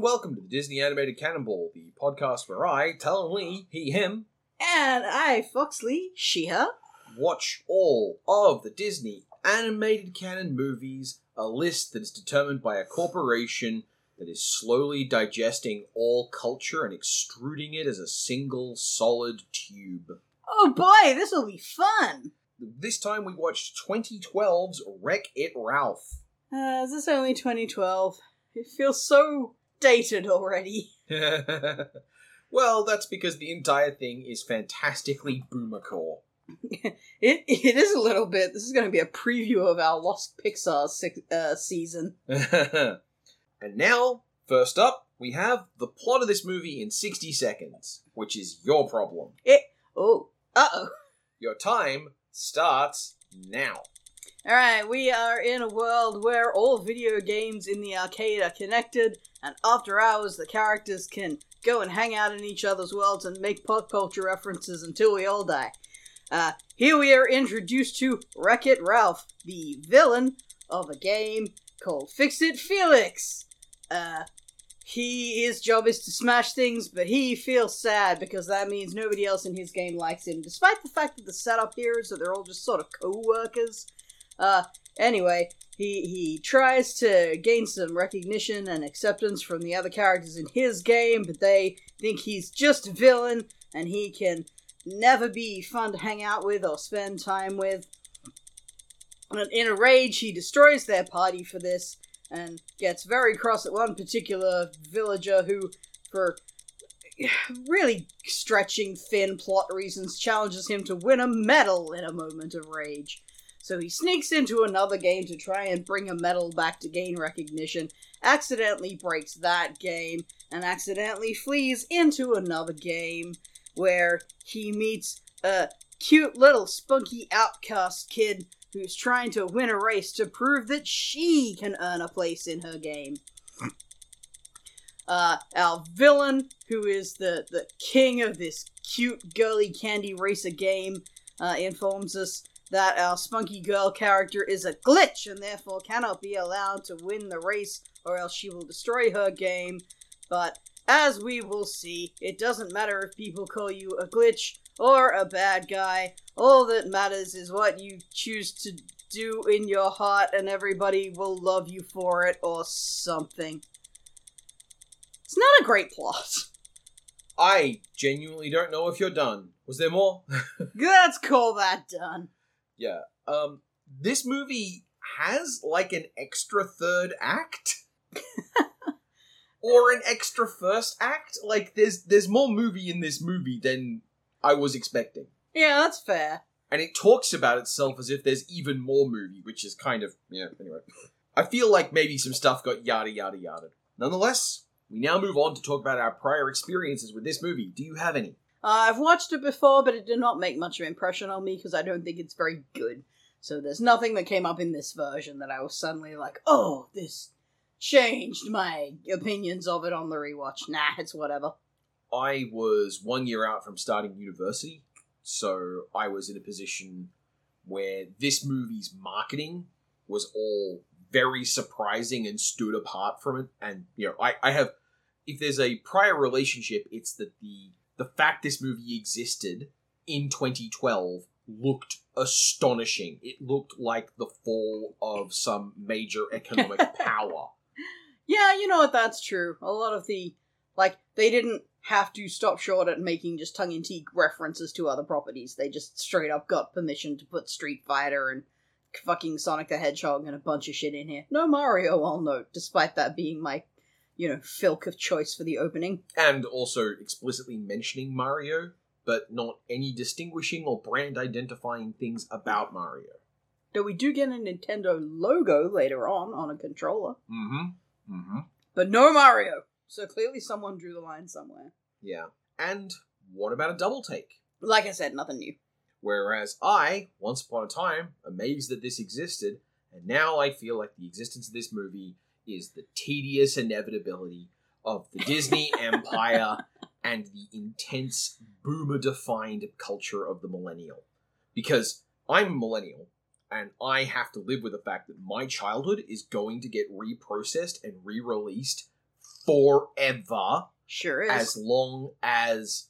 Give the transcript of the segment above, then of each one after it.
and welcome to the Disney Animated Cannonball, the podcast where I, Talen Lee, he, him, And I, Fox Lee, she, her. watch all of the Disney animated canon movies, a list that is determined by a corporation that is slowly digesting all culture and extruding it as a single solid tube. Oh boy, this will be fun. This time we watched 2012's Wreck It Ralph. Uh, is this only 2012? It feels so dated already. well, that's because the entire thing is fantastically boomercore. It it is a little bit. This is going to be a preview of our Lost Pixar six, uh, season. and now, first up, we have the plot of this movie in 60 seconds, which is your problem. It oh, uh oh. Your time starts now. All right, we are in a world where all video games in the arcade are connected, and after hours, the characters can go and hang out in each other's worlds and make pop culture references until we all die. Uh, here we are introduced to Wreck It Ralph, the villain of a game called Fix It Felix. Uh, he his job is to smash things, but he feels sad because that means nobody else in his game likes him, despite the fact that the setup here is that they're all just sort of co-workers. Uh, anyway, he he tries to gain some recognition and acceptance from the other characters in his game, but they think he's just a villain and he can never be fun to hang out with or spend time with. And in a rage, he destroys their party for this and gets very cross at one particular villager who, for really stretching thin plot reasons, challenges him to win a medal in a moment of rage. So he sneaks into another game to try and bring a medal back to gain recognition, accidentally breaks that game, and accidentally flees into another game where he meets a cute little spunky outcast kid who's trying to win a race to prove that she can earn a place in her game. Uh, our villain, who is the, the king of this cute girly candy racer game, uh, informs us that our spunky girl character is a glitch and therefore cannot be allowed to win the race or else she will destroy her game. But as we will see, it doesn't matter if people call you a glitch or a bad guy. All that matters is what you choose to do in your heart, and everybody will love you for it or something. It's not a great plot. I genuinely don't know if you're done. Was there more? Let's call that done. Yeah. Um, this movie has like an extra third act. or an extra first act. Like there's there's more movie in this movie than I was expecting. Yeah, that's fair. And it talks about itself as if there's even more movie, which is kind of yeah, anyway. I feel like maybe some stuff got yada yada yada. Nonetheless, we now move on to talk about our prior experiences with this movie. Do you have any? Uh, I've watched it before, but it did not make much of an impression on me because I don't think it's very good. So there's nothing that came up in this version that I was suddenly like, oh, this changed my opinions of it on the rewatch. Nah, it's whatever. I was one year out from starting university, so I was in a position where this movie's marketing was all very surprising and stood apart from it. And you know, I, I have if there's a prior relationship, it's that the the fact this movie existed in 2012 looked astonishing. It looked like the fall of some major economic power. Yeah, you know what? That's true. A lot of the like they didn't have to stop short at making just tongue-in-cheek references to other properties. They just straight up got permission to put Street Fighter and fucking Sonic the Hedgehog and a bunch of shit in here. No Mario, I'll note, despite that being my, you know, filk of choice for the opening. and also explicitly mentioning Mario, but not any distinguishing or brand identifying things about Mario. Though we do get a Nintendo logo later on on a controller, Mm-hmm. Mm-hmm. but no Mario. So clearly someone drew the line somewhere. Yeah. And what about a double take? Like I said, nothing new. Whereas I, once upon a time, amazed that this existed, and now I feel like the existence of this movie is the tedious inevitability of the Disney empire and the intense boomer defined culture of the millennial. Because I'm a millennial, and I have to live with the fact that my childhood is going to get reprocessed and re released forever Sure is. as long as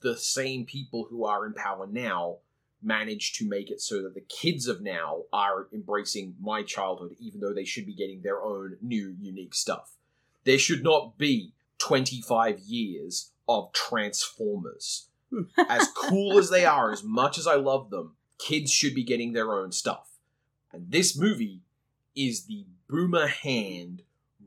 the same people who are in power now manage to make it so that the kids of now are embracing my childhood, even though they should be getting their own new, unique stuff. There should not be 25 years of Transformers. Hmm. as cool as they are, as much as I love them, kids should be getting their own stuff. And this movie is the boomer hand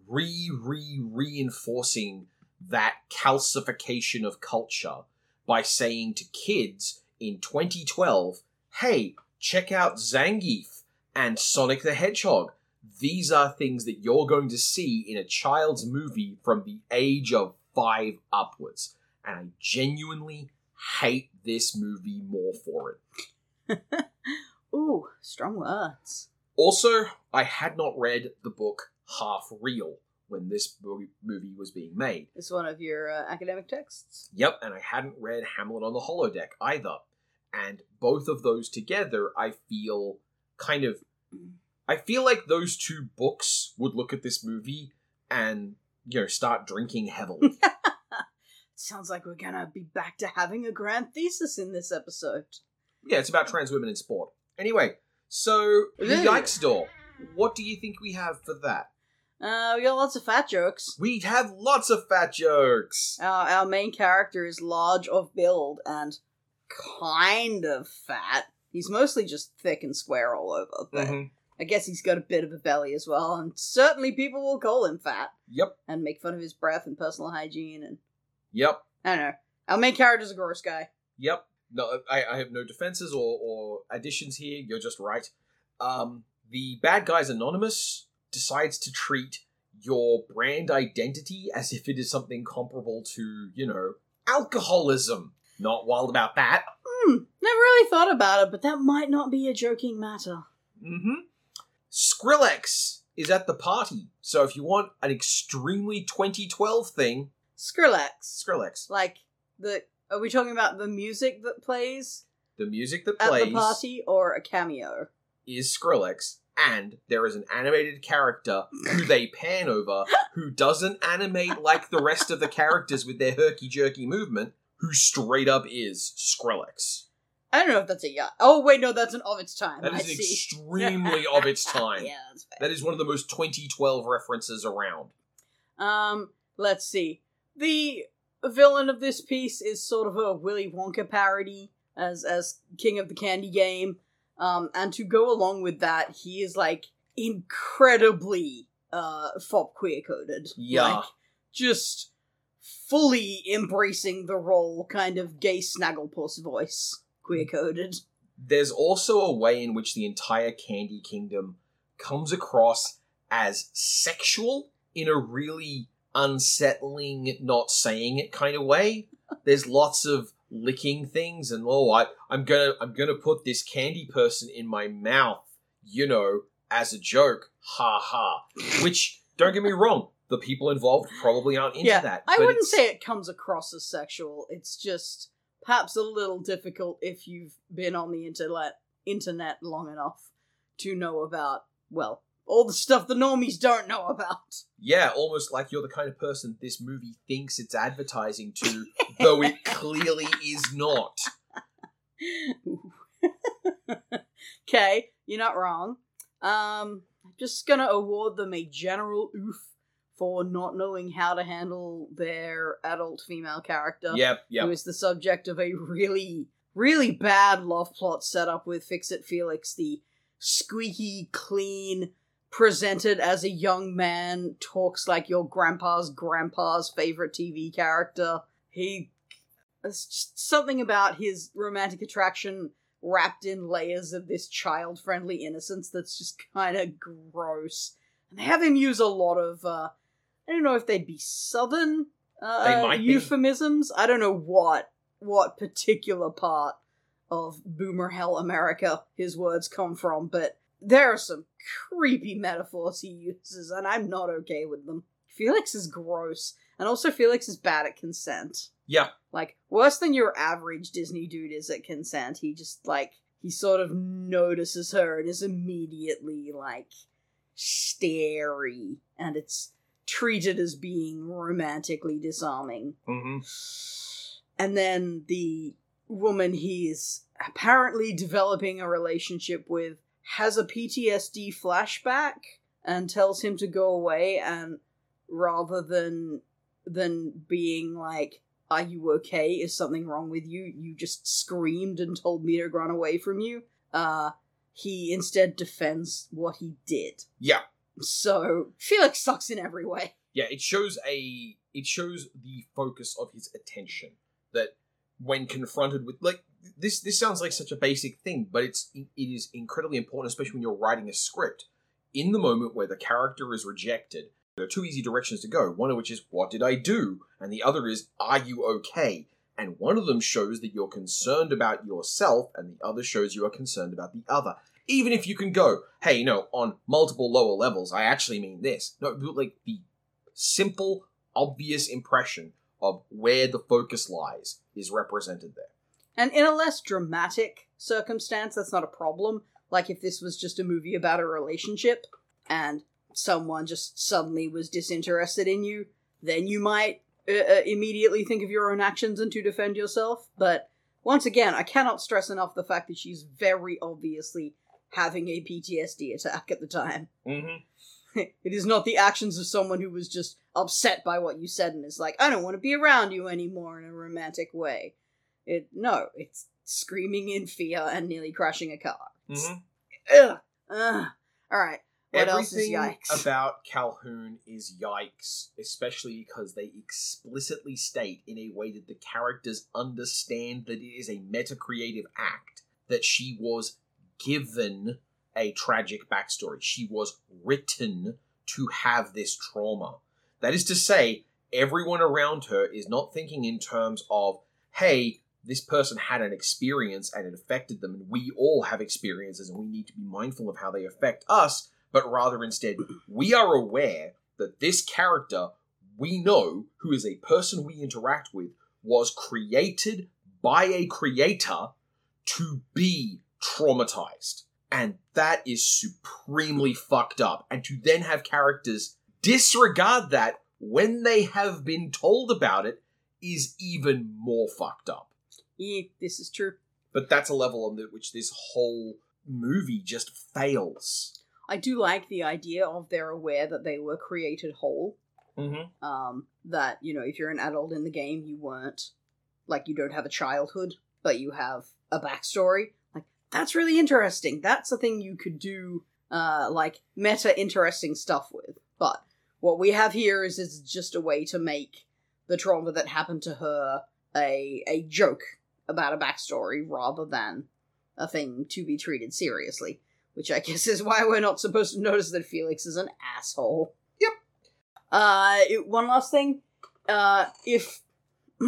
re re reinforcing that calcification of culture by saying to kids in 2012, hey, check out Zangief and Sonic the Hedgehog. These are things that you're going to see in a child's movie from the age of five upwards. And I genuinely hate this movie more for it. Ooh, strong words. Also, I had not read the book Half Real when this movie was being made. It's one of your uh, academic texts. Yep, and I hadn't read Hamlet on the Holodeck either. And both of those together, I feel kind of. I feel like those two books would look at this movie and, you know, start drinking heavily. Sounds like we're gonna be back to having a grand thesis in this episode. yeah, it's about trans women in sport. Anyway, so the Yikes door. What do you think we have for that? Uh, we got lots of fat jokes. We have lots of fat jokes. Our, our main character is large of build and kind of fat. He's mostly just thick and square all over, but Mhm. I guess he's got a bit of a belly as well, and certainly people will call him fat Yep, and make fun of his breath and personal hygiene and yep, I don't know. Our main character's a gross guy. yep. No, I, I have no defenses or, or additions here. You're just right. Um, the bad guys anonymous decides to treat your brand identity as if it is something comparable to, you know, alcoholism. Not wild about that. Hmm, never really thought about it, but that might not be a joking matter. Mm-hmm. Skrillex is at the party, so if you want an extremely 2012 thing, Skrillex. Skrillex. Like the are we talking about the music that plays The music that at plays the party or a cameo? is Skrillex, and there is an animated character who they pan over who doesn't animate like the rest of the characters with their herky jerky movement, who straight up is Skrillex. I don't know if that's a yacht. Oh wait, no, that's an of its time. That is I extremely of its time. yeah, that's fair. That is one of the most 2012 references around. Um, let's see. The villain of this piece is sort of a Willy Wonka parody as as King of the Candy Game. Um, and to go along with that, he is like incredibly uh fop queer coded. Yeah. Like, just fully embracing the role, kind of gay snagglepuss voice, queer coded. there's also a way in which the entire Candy Kingdom comes across as sexual in a really unsettling, not saying it kind of way. There's lots of licking things and oh I, I'm gonna I'm gonna put this candy person in my mouth, you know, as a joke. Ha ha. Which don't get me wrong, the people involved probably aren't into Yeah, that. I wouldn't say it comes across as sexual. It's just perhaps a little difficult if you've been on the internet internet long enough to know about well all the stuff the normies don't know about. Yeah, almost like you're the kind of person this movie thinks it's advertising to, though it clearly is not. Okay, you're not wrong. Um, I'm just gonna award them a general oof for not knowing how to handle their adult female character. Yep, yep. who is the subject of a really, really bad love plot set up with Fix It Felix, the squeaky clean, presented as a young man, talks like your grandpa's grandpa's favorite TV character. He. It's just something about his romantic attraction wrapped in layers of this child friendly innocence that's just kind of gross. And they have him use a lot of, uh, I don't know if they'd be southern uh, They might be. euphemisms. I don't know what what particular part of Boomer Hell America his words come from, but there are some creepy metaphors he uses, and I'm not okay with them. Felix is gross, and also Felix is bad at consent. Yeah. Like worse than your average Disney dude is at consent. He just like he sort of notices her and is immediately like starey, and it's treated as being romantically disarming. Mm-hmm. And then the woman he's apparently developing a relationship with has a PTSD flashback and tells him to go away and rather than than being like are you okay is something wrong with you you just screamed and told me to run away from you uh he instead defends what he did Yeah. So felix sucks in every way Yeah, it shows a it shows the focus of his attention that when confronted with like this this sounds like such a basic thing, but it's it is incredibly important, especially when you're writing a script. In the moment where the character is rejected, there are two easy directions to go. One of which is what did I do, and the other is are you okay? And one of them shows that you're concerned about yourself, and the other shows you are concerned about the other. Even if you can go, hey, you know, on multiple lower levels, I actually mean this. No, like the simple, obvious impression of where the focus lies is represented there. And in a less dramatic circumstance, that's not a problem. Like if this was just a movie about a relationship and someone just suddenly was disinterested in you, then you might uh, uh, immediately think of your own actions and to defend yourself. But once again, I cannot stress enough the fact that she's very obviously having a PTSD attack at the time. Mm-hmm. it is not the actions of someone who was just upset by what you said and is like, I don't want to be around you anymore in a romantic way. It no, it's screaming in fear and nearly crashing a car. Mm-hmm. Ugh. Ugh. All right. What else is Everything yikes? about Calhoun is yikes, especially because they explicitly state in a way that the characters understand that it is a meta creative act that she was given a tragic backstory. She was written to have this trauma. That is to say, everyone around her is not thinking in terms of, hey, this person had an experience and it affected them, and we all have experiences and we need to be mindful of how they affect us, but rather instead, we are aware that this character we know, who is a person we interact with, was created by a creator to be traumatized. And that is supremely fucked up. And to then have characters disregard that when they have been told about it is even more fucked up. Yeah, this is true. But that's a level on the- which this whole movie just fails. I do like the idea of they're aware that they were created whole. Mm-hmm. Um, that you know, if you're an adult in the game, you weren't like you don't have a childhood, but you have a backstory. That's really interesting. That's a thing you could do, uh, like meta interesting stuff with. But what we have here is is just a way to make the trauma that happened to her a a joke about a backstory rather than a thing to be treated seriously. Which I guess is why we're not supposed to notice that Felix is an asshole. Yep. Uh, it, one last thing. Uh, if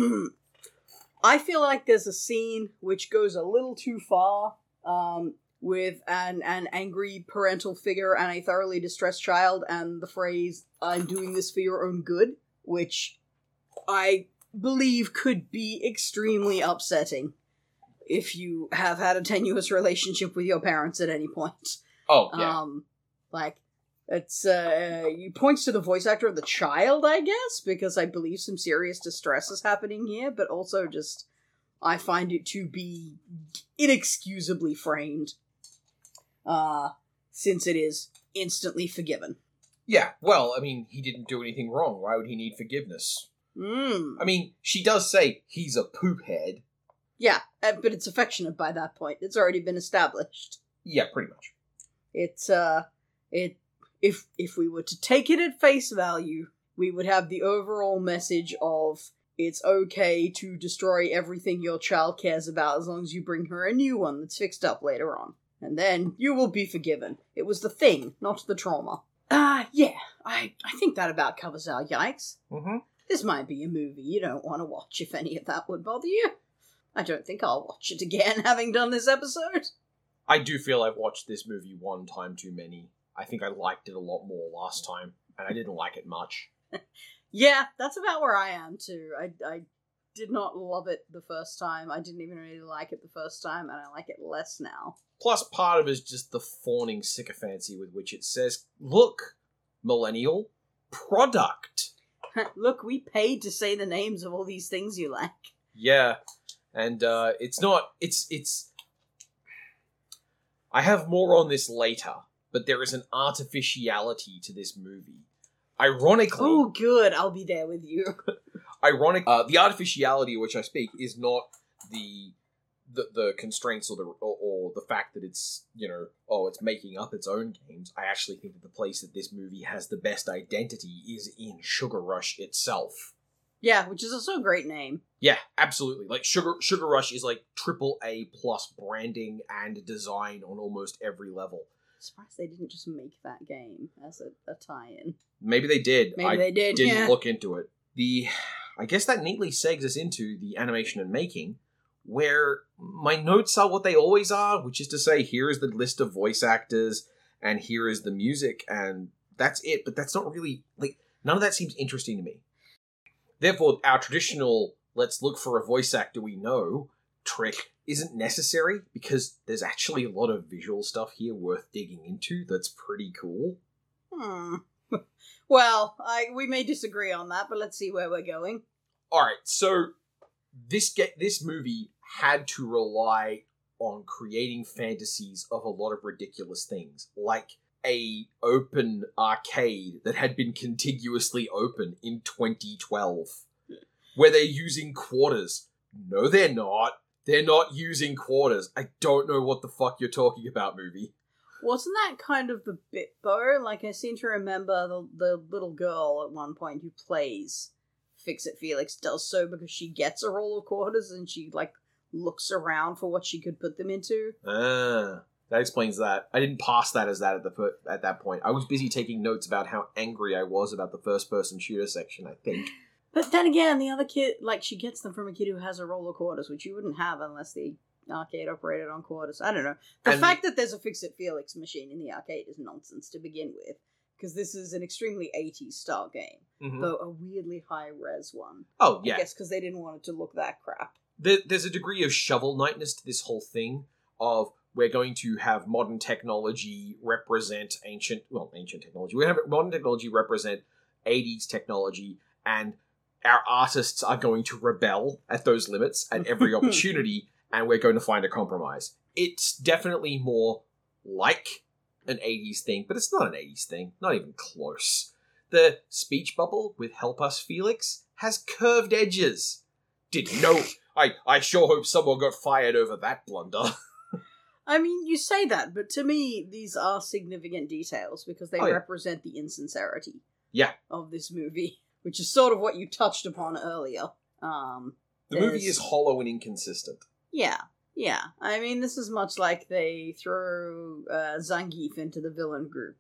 I feel like there's a scene which goes a little too far, um, with an an angry parental figure and a thoroughly distressed child, and the phrase "I'm doing this for your own good," which I believe could be extremely upsetting if you have had a tenuous relationship with your parents at any point. Oh, yeah. Um, like it's uh, you points to the voice actor of the child, I guess, because I believe some serious distress is happening here, but also just I find it to be inexcusably framed. Uh, since it is instantly forgiven. yeah, well, I mean, he didn't do anything wrong. Why would he need forgiveness? Mm. I mean, she does say he's a poop head. Yeah, uh, but it's affectionate by that point. It's already been established. Yeah, pretty much. It's uh it if if we were to take it at face value, we would have the overall message of it's okay to destroy everything your child cares about as long as you bring her a new one that's fixed up later on. And then you will be forgiven. It was the thing, not the trauma. Ah, uh, yeah, I, I think that about covers our yikes. Mm-hmm. This might be a movie you don't want to watch if any of that would bother you. I don't think I'll watch it again having done this episode. I do feel I've watched this movie one time too many. I think I liked it a lot more last time, and I didn't like it much. Yeah, that's about where I am too. I, I did not love it the first time. I didn't even really like it the first time, and I like it less now. Plus, part of it is just the fawning sycophancy with which it says, Look, millennial, product. Look, we paid to say the names of all these things you like. Yeah, and uh, it's not. It's it's. I have more on this later, but there is an artificiality to this movie. Ironically, Oh, good. I'll be there with you. ironic. Uh, the artificiality of which I speak is not the the, the constraints or the or, or the fact that it's you know oh it's making up its own games. I actually think that the place that this movie has the best identity is in Sugar Rush itself. Yeah, which is also a great name. Yeah, absolutely. Like Sugar Sugar Rush is like triple A plus branding and design on almost every level. Surprised they didn't just make that game as a, a tie-in. Maybe they did. Maybe I they did. didn't yeah. look into it. The I guess that neatly segs us into the animation and making, where my notes are what they always are, which is to say, here is the list of voice actors and here is the music, and that's it. But that's not really like none of that seems interesting to me. Therefore, our traditional let's look for a voice actor we know trick isn't necessary because there's actually a lot of visual stuff here worth digging into that's pretty cool. Hmm. well, I we may disagree on that, but let's see where we're going. all right so this get this movie had to rely on creating fantasies of a lot of ridiculous things like a open arcade that had been contiguously open in 2012 where they're using quarters no they're not they're not using quarters. I don't know what the fuck you're talking about movie. Wasn't that kind of the bit though? Like I seem to remember the the little girl at one point who plays Fix It Felix does so because she gets a roll of quarters and she like looks around for what she could put them into. ah that explains that. I didn't pass that as that at the at that point. I was busy taking notes about how angry i was about the first person shooter section i think But then again, the other kid like she gets them from a kid who has a roll of quarters, which you wouldn't have unless the arcade operated on quarters. I don't know. The And- fact that there's a Fix It Felix machine in the arcade is nonsense to begin with. Because this is an extremely 80s style game, Mhm. though a weirdly high res one. oh I guess because they didn't want it to look that crap. there, there's a degree of shovel knightness to this whole thing of we're going to have modern technology represent ancient well ancient technology we have modern technology represent 80s technology and our artists are going to rebel at those limits at every opportunity and we're going to find a compromise it's definitely more like an 80s thing but it's not an 80s thing not even close the speech bubble with help us felix has curved edges didn't know I, I sure hope someone got fired over that blunder. I mean, you say that, but to me, these are significant details because they Oh, yeah. represent the insincerity Yeah. of this movie, which is sort of what you touched upon earlier. Um, The movie is hollow and inconsistent. yeah, yeah. I mean, this is much like they throw uh, Zangief into the villain group.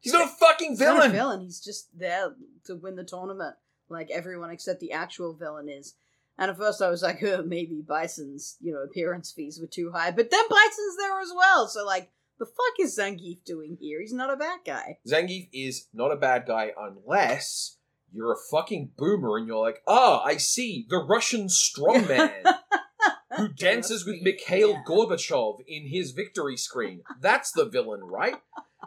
He's not a fucking He's not a villain! villain. He's just there to win the tournament, like everyone except the actual villain is. And at first, I was like, oh, maybe Bison's you know appearance fees were too high, but then Bison's there as well. So like, the fuck is Zangief doing here? He's not a bad guy. Zangief is not a bad guy unless you're a fucking boomer and you're like, ah, I see, the Russian strongman who dances with Mikhail Yeah. Gorbachev in his victory screen. That's the villain, right?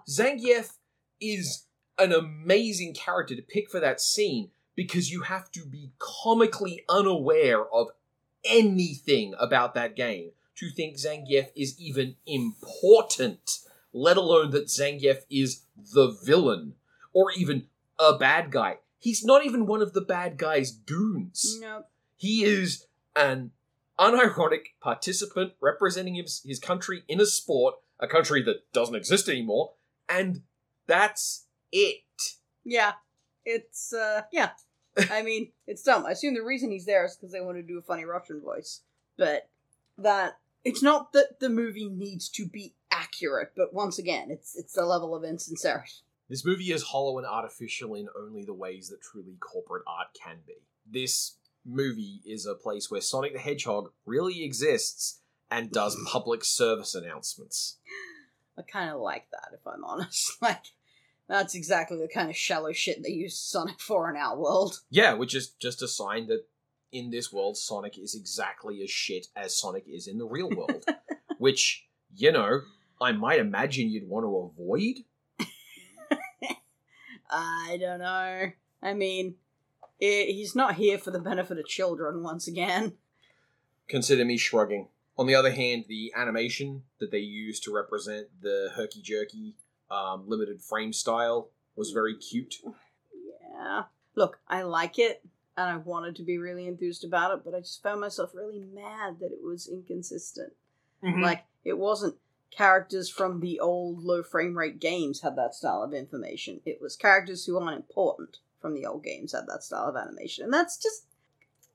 Zangief is an amazing character to pick for that scene because you have to be comically unaware of anything about that game to think Zangief is even important, let alone that Zangief is the villain or even a bad guy. He's not even one of the bad guy's goons. Nope. He is an unironic participant representing his, his country in a sport, a country that doesn't exist anymore, and that's it. Yeah, it's uh, yeah. I mean, it's dumb. I assume the reason he's there is because they want to do a funny Russian voice, but that it's not that the movie needs to be accurate. But once again, it's it's the level of insincerity. This movie is hollow and artificial in only the ways that truly corporate art can be. This movie is a place where Sonic the Hedgehog really exists and does public service announcements. I kind of like that, if I'm honest. Like, that's exactly the kind of shallow shit they use Sonic for in our world. Yeah, which is just a sign that in this world, Sonic is exactly as shit as Sonic is in the real world. which, you know, I might imagine you'd want to avoid. I don't know. I mean, i he's not here for the benefit of children once again. Consider me shrugging. On the other hand, the animation that they used to represent the herky jerky um, limited frame style was very cute. Yeah. Look, I like it, and I wanted to be really enthused about it, but I just found myself really mad that it was inconsistent. Mm-hmm. Like, it wasn't characters from the old low frame rate games had that style of information. It was characters who aren't important from the old games had that style of animation. And that's just.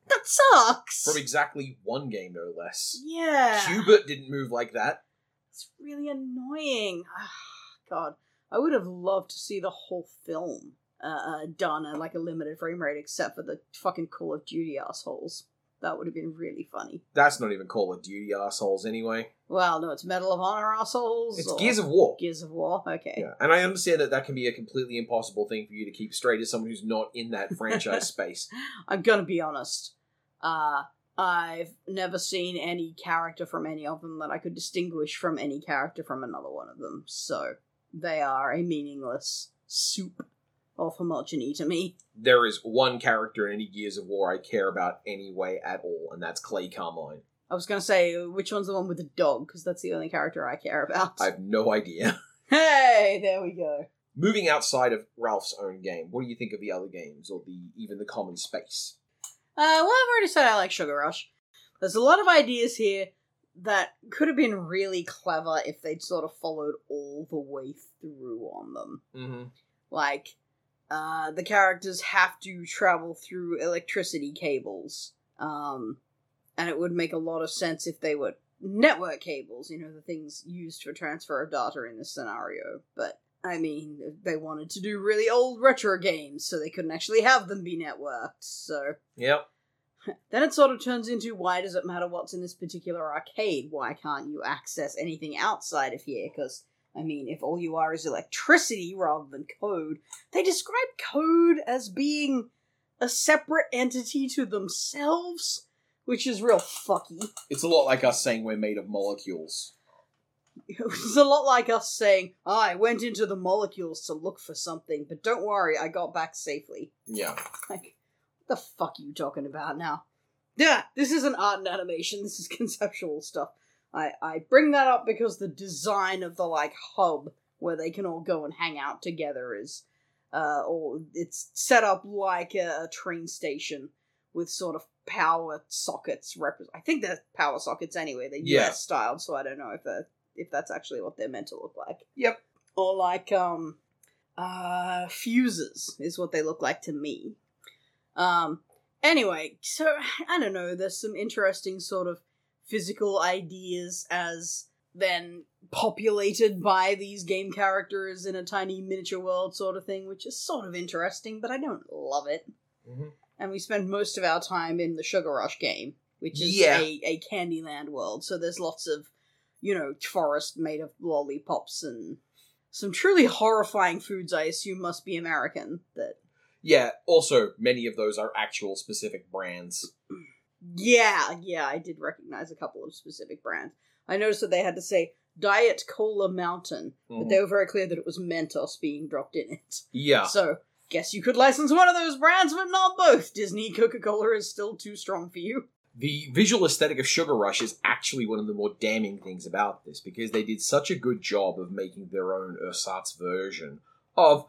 That sucks! From exactly one game, no less. yeah. Q*bert didn't move like that. It's really annoying. Ah, God, I would have loved to see the whole film uh, uh, done at like a limited frame rate, except for the fucking Call of Duty assholes. That would have been really funny. That's not even Call of Duty assholes anyway. Well, no, it's Medal of Honor assholes. It's or Gears of War. Gears of War. Okay. Yeah, and I understand that that can be a completely impossible thing for you to keep straight as someone who's not in that franchise space. I'm gonna be honest. Uh, I've never seen any character from any of them that I could distinguish from any character from another one of them. So they are a meaningless soup of homogeny to me. There is one character in any Gears of War I care about anyway at all, and that's Clay Carmine. I was gonna say which one's the one with the dog because that's the only character I care about. I have no idea. Hey, there we go. Moving outside of Ralph's own game, what do you think of the other games or the even the common space? Uh, well, I've already said I like Sugar Rush. There's a lot of ideas here that could have been really clever if they'd sort of followed all the way through on them. Mm-hmm. Like, uh, the characters have to travel through electricity cables. Um, and it would make a lot of sense if they were network cables, you know, the things used for transfer of data in this scenario. But, I mean, they wanted to do really old retro games, so they couldn't actually have them be networked, so. Yep. Then it sort of turns into why does it matter what's in this particular arcade? Why can't you access anything outside of here? Because, I mean, if all you are is electricity rather than code, they describe code as being a separate entity to themselves, which is real fucky. It's a lot like us saying we're made of molecules. It's a lot like us saying, I went into the molecules to look for something, but don't worry, I got back safely. Yeah. Like, what the fuck are you talking about now? Yeah, this isn't art and animation, this is conceptual stuff. I, I bring that up because the design of the, like, hub where they can all go and hang out together is, uh, or it's set up like a, a train station with sort of power sockets. Rep- I think they're power sockets anyway. They're Yeah. US styled, so I don't know if they're, if that's actually what they're meant to look like. Yep. Or like um, uh, fuses is what they look like to me. Um. Anyway, so I don't know. There's some interesting sort of physical ideas as then populated by these game characters in a tiny miniature world sort of thing, which is sort of interesting, but I don't love it Mm-hmm. and we spend most of our time in the Sugar Rush game, which is Yeah. a, a Candyland world. So there's lots of, you know, forest made of lollipops and some truly horrifying foods. I assume must be American. That Yeah. Also, many of those are actual specific brands. yeah, yeah, I did recognize a couple of specific brands. I noticed that they had to say Diet Cola Mountain, but Mhm. they were very clear that it was Mentos being dropped in it. Yeah. So guess you could license one of those brands, but not both. Disney Coca Cola is still too strong for you. The visual aesthetic of Sugar Rush is actually one of the more damning things about this because they did such a good job of making their own ersatz version of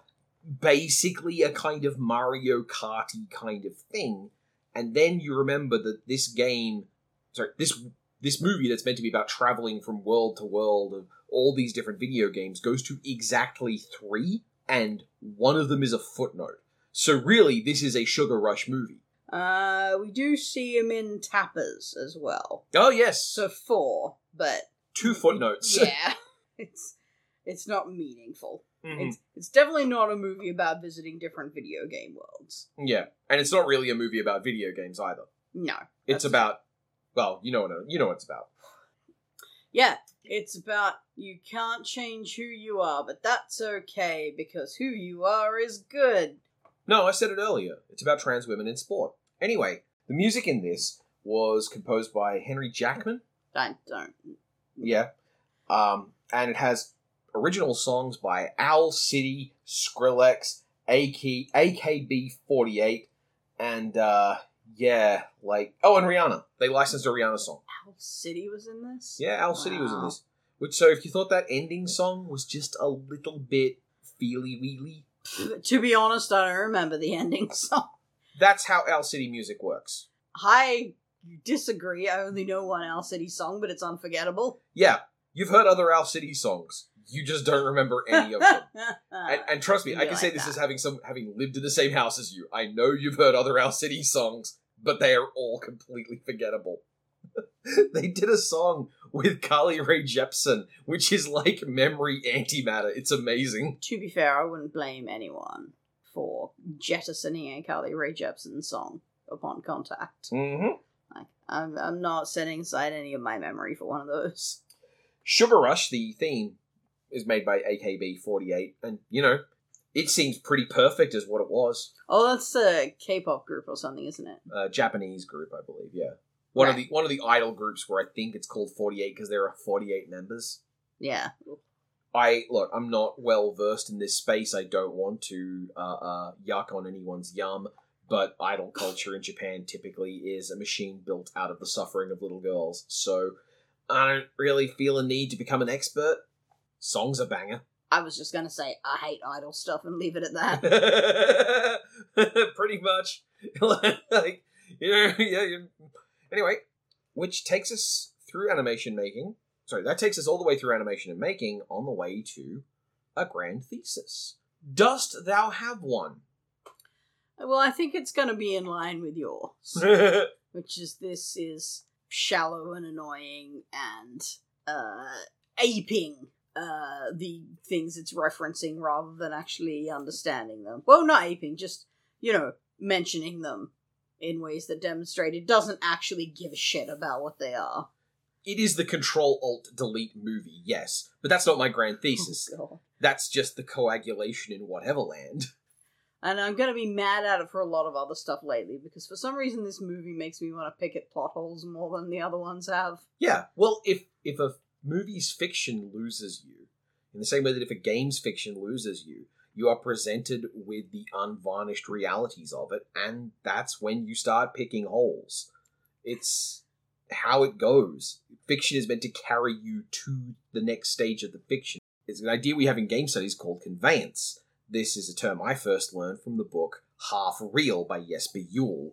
basically a kind of Mario Karty kind of thing. And then you remember that this game, sorry, this this movie that's meant to be about traveling from world to world of all these different video games goes to exactly three, and one of them is a footnote. So really, this is a Sugar Rush movie. Uh, we do see him in Tappers as well. Oh yes, So four, but two footnotes. yeah, it's it's not meaningful. Mhm. It's it's definitely not a movie about visiting different video game worlds. Yeah, and it's not really a movie about video games either. No, It's about, well, you know what you know what it's about. yeah, it's about you can't change who you are, but that's okay because who you are is good. No, I said it earlier. It's about trans women in sport. Anyway, the music in this was composed by Henry Jackman. I don't. Yeah, um, and it has original songs by Owl City, Skrillex, AK, AKB48, and uh, yeah, like oh, and Rihanna. They licensed a Rihanna song. Owl City was in this. Yeah, Owl City was in this. Which so if you thought that ending song was just a little bit feely weely, To be honest, I don't remember the ending song. that's how Owl City music works. I disagree. I only know one Owl City song, but it's unforgettable. Yeah, you've heard other Owl City songs. You just don't remember any of them. And, and trust me, I can say like this that. as having some having lived in the same house as you. I know you've heard other Owl City songs, but they are all completely forgettable. they did a song with Carly Rae Jepsen, which is like memory antimatter. It's amazing. to be fair, I wouldn't blame anyone for jettisoning a Carly Rae Jepsen song upon contact. Mm-hmm. Like, I'm, I'm not setting aside any of my memory for one of those. Sugar Rush, the theme, is made by AKB48, and you know, it seems pretty perfect as what it was. Oh, that's a K-pop group or something, isn't it? A Japanese group, I believe. Yeah, one of the one of the idol groups where I think it's called 48 because there are 48 members. Yeah. I look, I'm not well versed in this space. I don't want to uh, uh, yuck on anyone's yum, but idol culture in Japan typically is a machine built out of the suffering of little girls. So I don't really feel a need to become an expert. Song's a banger. I was just gonna say I hate idol stuff and leave it at that. Pretty much. like, know, yeah, you Anyway, which takes us through animation making. Sorry, that takes us all the way through animation and making on the way to a grand thesis. Dost thou have one? well, I think it's gonna be in line with yours, which is this is shallow and annoying and uh, aping uh, the things it's referencing rather than actually understanding them. Well, not aping, just you know mentioning them in ways that demonstrate it doesn't actually give a shit about what they are. it is the Control Alt Delete movie, yes, but that's not my grand thesis. Oh, That's just the coagulation in whatever land. And I'm gonna be mad at it for a lot of other stuff lately because for some reason this movie makes me want to pick at plot holes more than the other ones have. Yeah, well, if if a movie's fiction loses you, in the same way that if a game's fiction loses you, you are presented with the unvarnished realities of it, and that's when you start picking holes. It's how it goes. Fiction is meant to carry you to the next stage of the fiction. It's an idea we have in game studies called conveyance. This is a term I first learned from the book Half Real by Jesper Juul.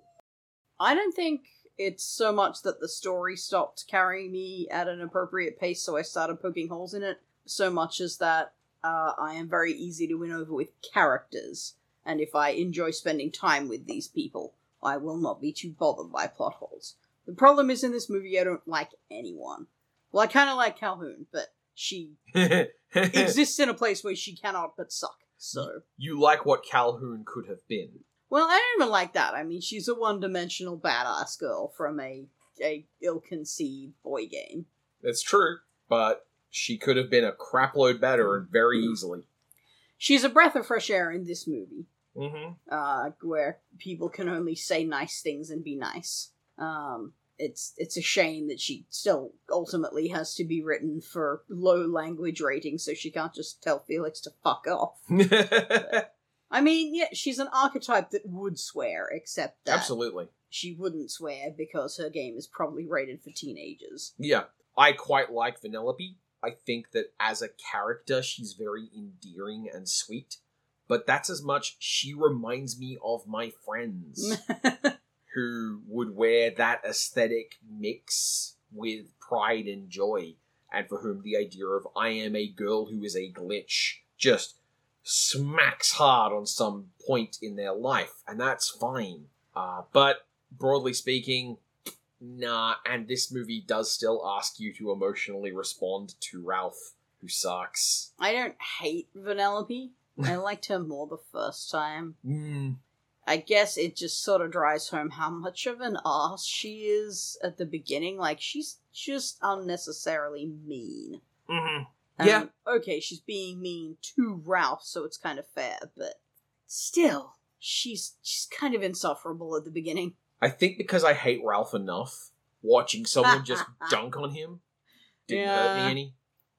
I don't think it's so much that the story stopped carrying me at an appropriate pace, so I started poking holes in it, so much as that uh, I am very easy to win over with characters, and if I enjoy spending time with these people, I will not be too bothered by plot holes. The problem is in this movie, I don't like anyone. Well, I kind of like Calhoun, but she exists in a place where she cannot but suck. So, you like what Calhoun could have been. Well, I don't even like that. I mean, she's a one-dimensional badass girl from a a ill-conceived boy game. That's true, but she could have been a crapload better very easily. She's a breath of fresh air in this movie, Mm-hmm. uh, where people can only say nice things and be nice. Um, it's it's a shame that she still ultimately has to be written for low language rating, so she can't just tell Felix to fuck off. I mean, yeah, she's an archetype that would swear, except that Absolutely. she wouldn't swear because her game is probably rated for teenagers. Yeah. I quite like Vanellope. I think that as a character, she's very endearing and sweet. But that's as much she reminds me of my friends who would wear that aesthetic mix with pride and joy, and for whom the idea of I am a girl who is a glitch just smacks hard on some point in their life, and that's fine. Uh, but broadly speaking, nah, and this movie does still ask you to emotionally respond to Ralph, who sucks. I don't hate Vanellope. I liked her more the first time. Mm, I guess it just sort of drives home how much of an ass she is at the beginning. Like, she's just unnecessarily mean. Mhm. Um, Yeah. Okay, she's being mean to Ralph, so it's kind of fair, but still, she's she's kind of insufferable at the beginning. I think because I hate Ralph enough, watching someone just dunk on him didn't hurt me any.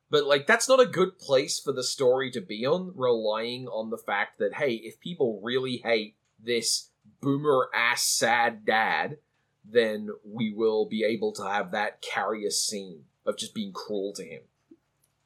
But like that's not a good place for the story to be on, relying on the fact that hey, if people really hate this boomer ass sad dad, then we will be able to have that carry a scene of just being cruel to him.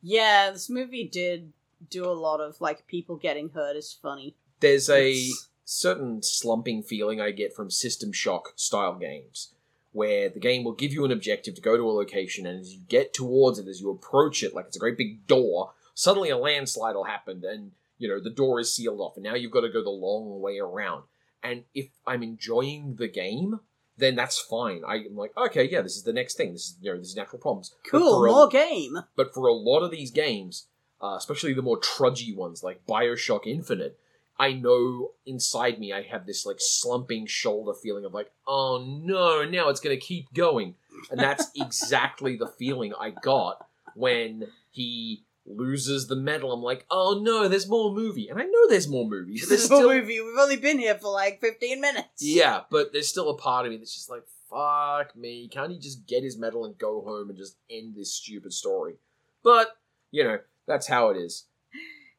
Yeah, this movie did do a lot of like people getting hurt is funny. There's a It's- certain slumping feeling I get from System Shock style games, where the game will give you an objective to go to a location, and as you get towards it, as you approach it, like it's a great big door, suddenly a landslide will happen, and you know the door is sealed off, and now you've got to go the long way around. And if I'm enjoying the game, then that's fine. I'm like, okay, yeah, this is the next thing. This is you know, this is natural problems. Cool, for a- more game. but for a lot of these games, uh, especially the more trudgy ones like Bioshock Infinite, I know inside me I have this like slumping shoulder feeling of like, oh no, now it's going to keep going. And that's exactly the feeling I got when he loses the medal. I'm like, oh no, there's more movie. And I know there's more movies. There's a still, movie. We've only been here for like 15 minutes. yeah, but there's still a part of me that's just like, fuck me. Can't he just get his medal and go home and just end this stupid story? But, you know, that's how it is.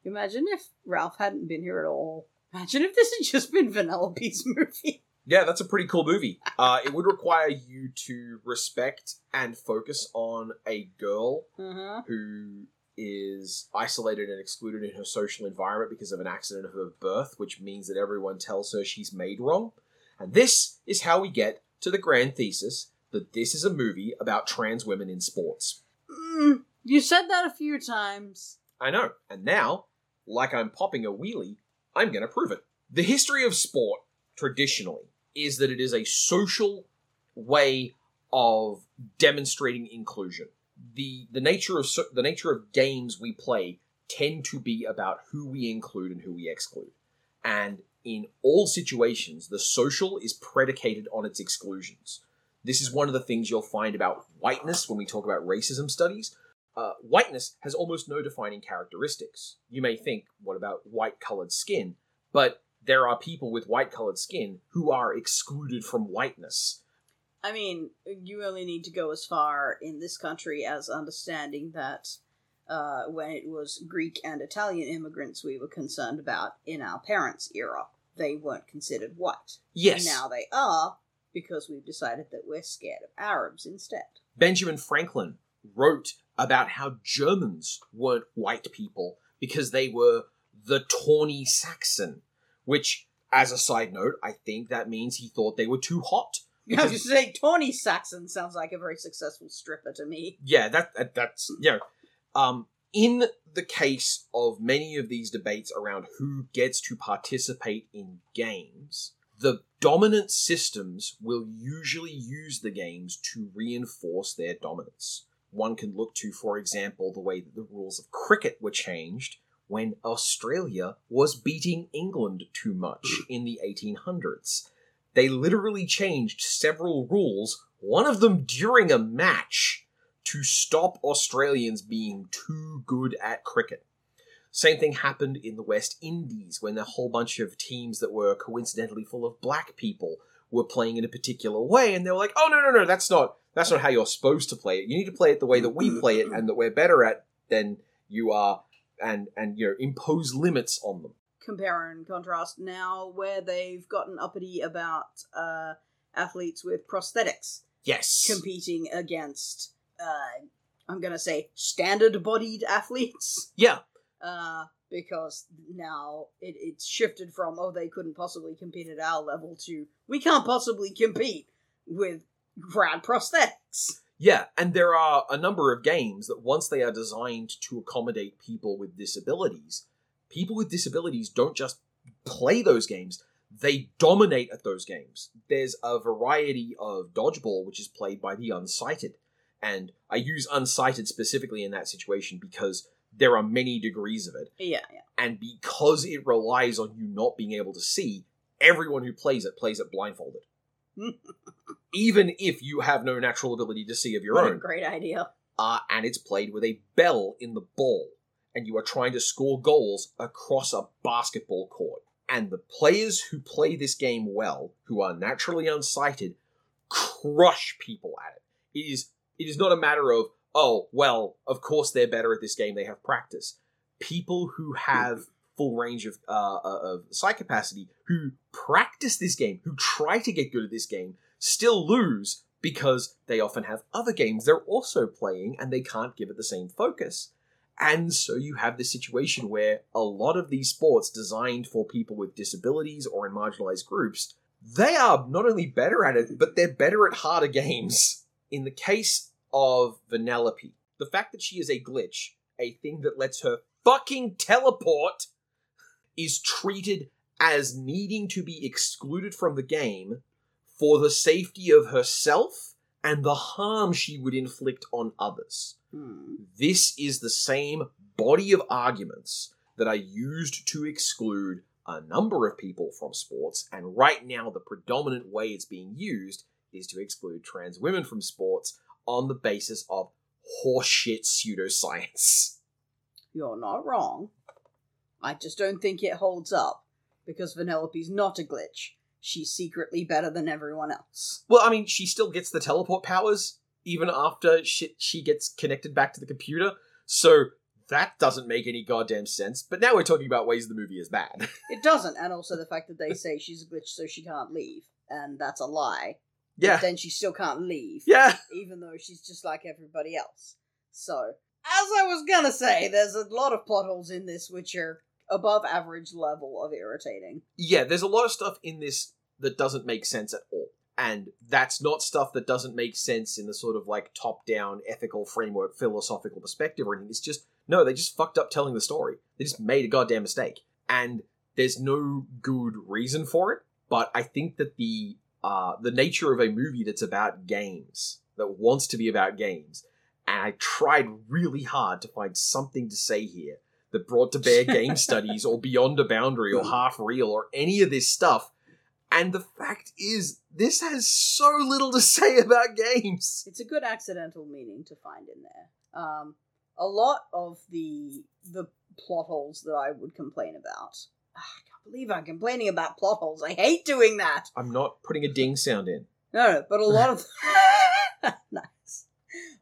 Imagine if Ralph hadn't been here at all. Imagine if this had just been Vanellope's movie. Yeah, that's a pretty cool movie. Uh, it would require you to respect and focus on a girl Uh-huh. who is isolated and excluded in her social environment because of an accident of her birth, which means that everyone tells her she's made wrong. And this is how we get to the grand thesis that this is a movie about trans women in sports. Mm, you said that a few times. I know. And now, like I'm popping a wheelie, I'm going to prove it. The history of sport, traditionally, is that it is a social way of demonstrating inclusion. The the nature of the nature of games we play tend to be about who we include and who we exclude. And in all situations, the social is predicated on its exclusions. This is one of the things you'll find about whiteness when we talk about racism studies uh, whiteness has almost no defining characteristics. You may think, what about white colored skin? But there are people with white colored skin who are excluded from whiteness. I mean, you only need to go as far in this country as understanding that uh, when it was Greek and Italian immigrants we were concerned about in our parents' era, they weren't considered white. Yes. Now they are, because we've decided that we're scared of Arabs instead. Benjamin Franklin wrote about how Germans weren't white people because they were the tawny Saxon, which, as a side note, I think that means he thought they were too hot. I was to say, Tawny Saxon sounds like a very successful stripper to me. yeah, that, that that's you know, um, in the case of many of these debates around who gets to participate in games, the dominant systems will usually use the games to reinforce their dominance. One can look to, for example, the way that the rules of cricket were changed when Australia was beating England too much in the 1800s. They literally changed several rules, one of them during a match, to stop Australians being too good at cricket. Same thing happened in the West Indies when a whole bunch of teams that were coincidentally full of black people were playing in a particular way, and they were like, "Oh no, no, no, that's not that's not how you're supposed to play it. You need to play it the way that we play it, and that we're better at than you are." And and you know impose limits on them. Compare and contrast now where they've gotten uppity about uh, athletes with prosthetics Yes, competing against uh, i'm gonna say standard bodied athletes. Yeah, uh, because now it, it's shifted from oh they couldn't possibly compete at our level to we can't possibly compete with rad prosthetics. Yeah, and there are a number of games that once they are designed to accommodate people with disabilities, people with disabilities don't just play those games, they dominate at those games. There's a variety of dodgeball which is played by the unsighted. And I use unsighted specifically in that situation because there are many degrees of it. yeah yeah And because it relies on you not being able to see, everyone who plays it plays it blindfolded. Even if you have no natural ability to see of your what own a great idea uh, and it's played with a bell in the ball, and you are trying to score goals across a basketball court. And the players who play this game well, who are naturally unsighted, crush people at it. It is it is not a matter of oh, well, of course they're better at this game, they have practice. People who have full range of, uh, uh, of psych capacity, who practice this game, who try to get good at this game, still lose because they often have other games they're also playing and they can't give it the same focus. And so you have this situation where a lot of these sports designed for people with disabilities or in marginalized groups, they are not only better at it, but they're better at harder games. In the case of Vanellope, the fact that she is a glitch, a thing that lets her fucking teleport, is treated as needing to be excluded from the game for the safety of herself and the harm she would inflict on others. This is the same body of arguments that are used to exclude a number of people from sports, and right now the predominant way it's being used is to exclude trans women from sports on the basis of horseshit pseudoscience. You're not wrong. I just don't think it holds up because Vanellope's not a glitch. She's secretly better than everyone else. Well, I mean, she still gets the teleport powers even after she, she gets connected back to the computer, so that doesn't make any goddamn sense. But now we're talking about ways the movie is bad. It doesn't, and also the fact that they say she's a glitch so she can't leave, and that's a lie. yeah. But then she still can't leave, Yeah. even though she's just like everybody else. So, as I was gonna say, there's a lot of plot holes in this which are above average level of irritating. yeah, there's a lot of stuff in this that doesn't make sense at all. And that's not stuff that doesn't make sense in the sort of like top down ethical framework, philosophical perspective or anything. It's just, no, they just fucked up telling the story. They just made a goddamn mistake. And there's no good reason for it. But I think that the uh, the nature of a movie that's about games, that wants to be about games, and I tried really hard to find something to say here that brought to bear game studies or beyond a boundary or half real or any of this stuff. And the fact is, this has so little to say about games. It's a good accidental meaning to find in there. Um, a lot of the the plot holes that I would complain about. Ah, I can't believe I'm complaining about plot holes. I hate doing that. I'm not putting a ding sound in. No, no, but a lot of nice.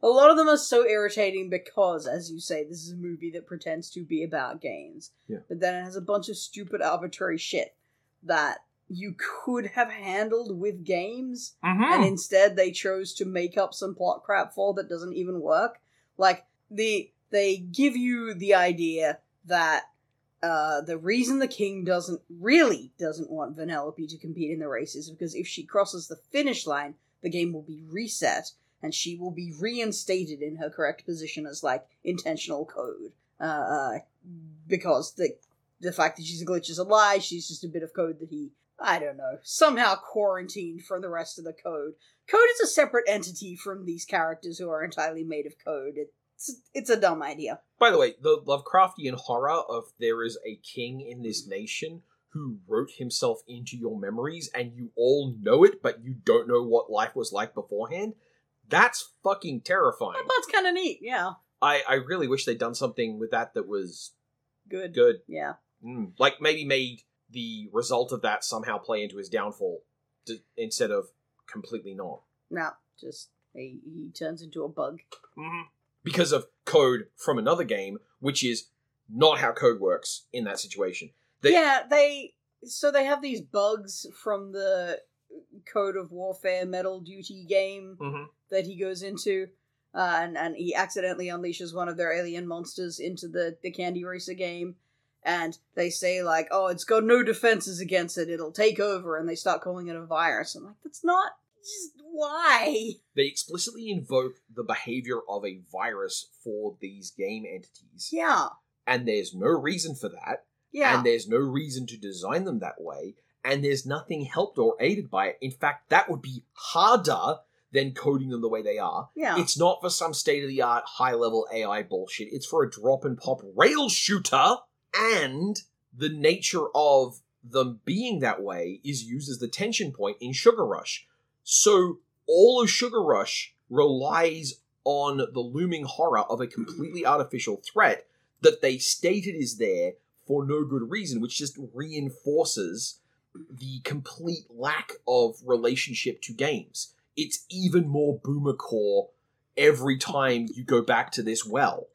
A lot of them are so irritating because, as you say, this is a movie that pretends to be about games. Yeah. But then it has a bunch of stupid, arbitrary shit that you could have handled with games, and instead they chose to make up some plot crap for that doesn't even work. Like the they give you the idea that uh, the reason the king doesn't really doesn't want Vanellope to compete in the race is because if she crosses the finish line, the game will be reset and she will be reinstated in her correct position as like intentional code. Uh, uh, because the the fact that she's a glitch is a lie. She's just a bit of code that he I don't know somehow quarantined from the rest of the code. Code is a separate entity from these characters who are entirely made of code. It's it's a dumb idea. By the way, the Lovecraftian horror of there is a king in this nation who wrote himself into your memories and you all know it, but you don't know what life was like beforehand. That's fucking terrifying. That part's kind of neat. Yeah, I, I really wish they'd done something with that that was good. good. Yeah. Mm, like maybe made the result of that somehow play into his downfall to, instead of completely not. No, just he, he turns into a bug. Mm-hmm. Because of code from another game, which is not how code works in that situation. They- yeah, they so they have these bugs from the Code of Warfare Metal Duty game Mhm. that he goes into, uh, and and he accidentally unleashes one of their alien monsters into the the Candy Racer game, and they say like, "Oh, it's got no defenses against it; it'll take over," and they start calling it a virus. I'm like, that's not just why. They explicitly invoke the behavior of a virus for these game entities. Yeah, And there's no reason for that. yeah. And there's no reason to design them that way. And there's nothing helped or aided by it. In fact, that would be harder than coding them the way they are. yeah. It's not for some state of the art, high level AI bullshit. It's for a drop and pop rail shooter. And the nature of them being that way is used as the tension point in Sugar Rush. So all of Sugar Rush relies on the looming horror of a completely artificial threat that they stated is there for no good reason, which just reinforces the complete lack of relationship to games. It's even more boomer core every time you go back to this well.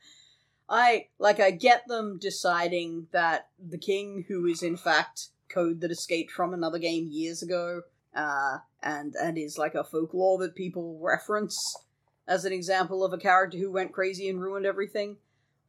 I like I get them deciding that the king, who is in fact code that escaped from another game years ago, uh, and and is like a folklore that people reference as an example of a character who went crazy and ruined everything.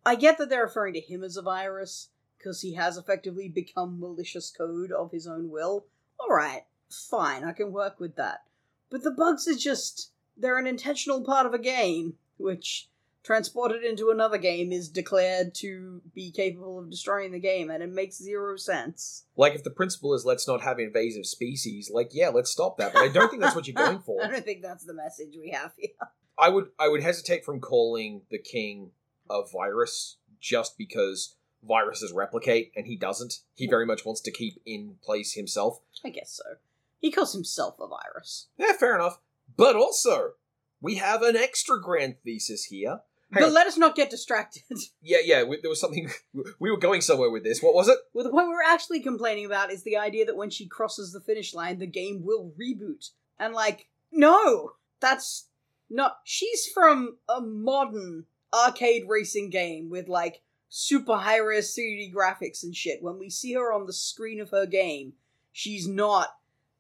I get that they're referring to him as a virus because he has effectively become malicious code of his own will. All right, fine, I can work with that. But the bugs are just they're an intentional part of a game, which transported into another game is declared to be capable of destroying the game, and it makes zero sense. Like if the principle is let's not have invasive species, like yeah, let's stop that. But I don't think that's what you're going for. I don't think that's the message we have here. I would I would hesitate from calling the king a virus just because viruses replicate and he doesn't. He very much wants to keep in place himself. I guess so. He calls himself a virus. Yeah, fair enough. But also, we have an extra grand thesis here. Hang but on. let us not get distracted. Yeah, yeah, we, there was something. We were going somewhere with this. What was it? well, the point we're actually complaining about is the idea that when she crosses the finish line, the game will reboot. And, like, no! That's not. She's from a modern arcade racing game with, like, super high res 3D graphics and shit. When we see her on the screen of her game, she's not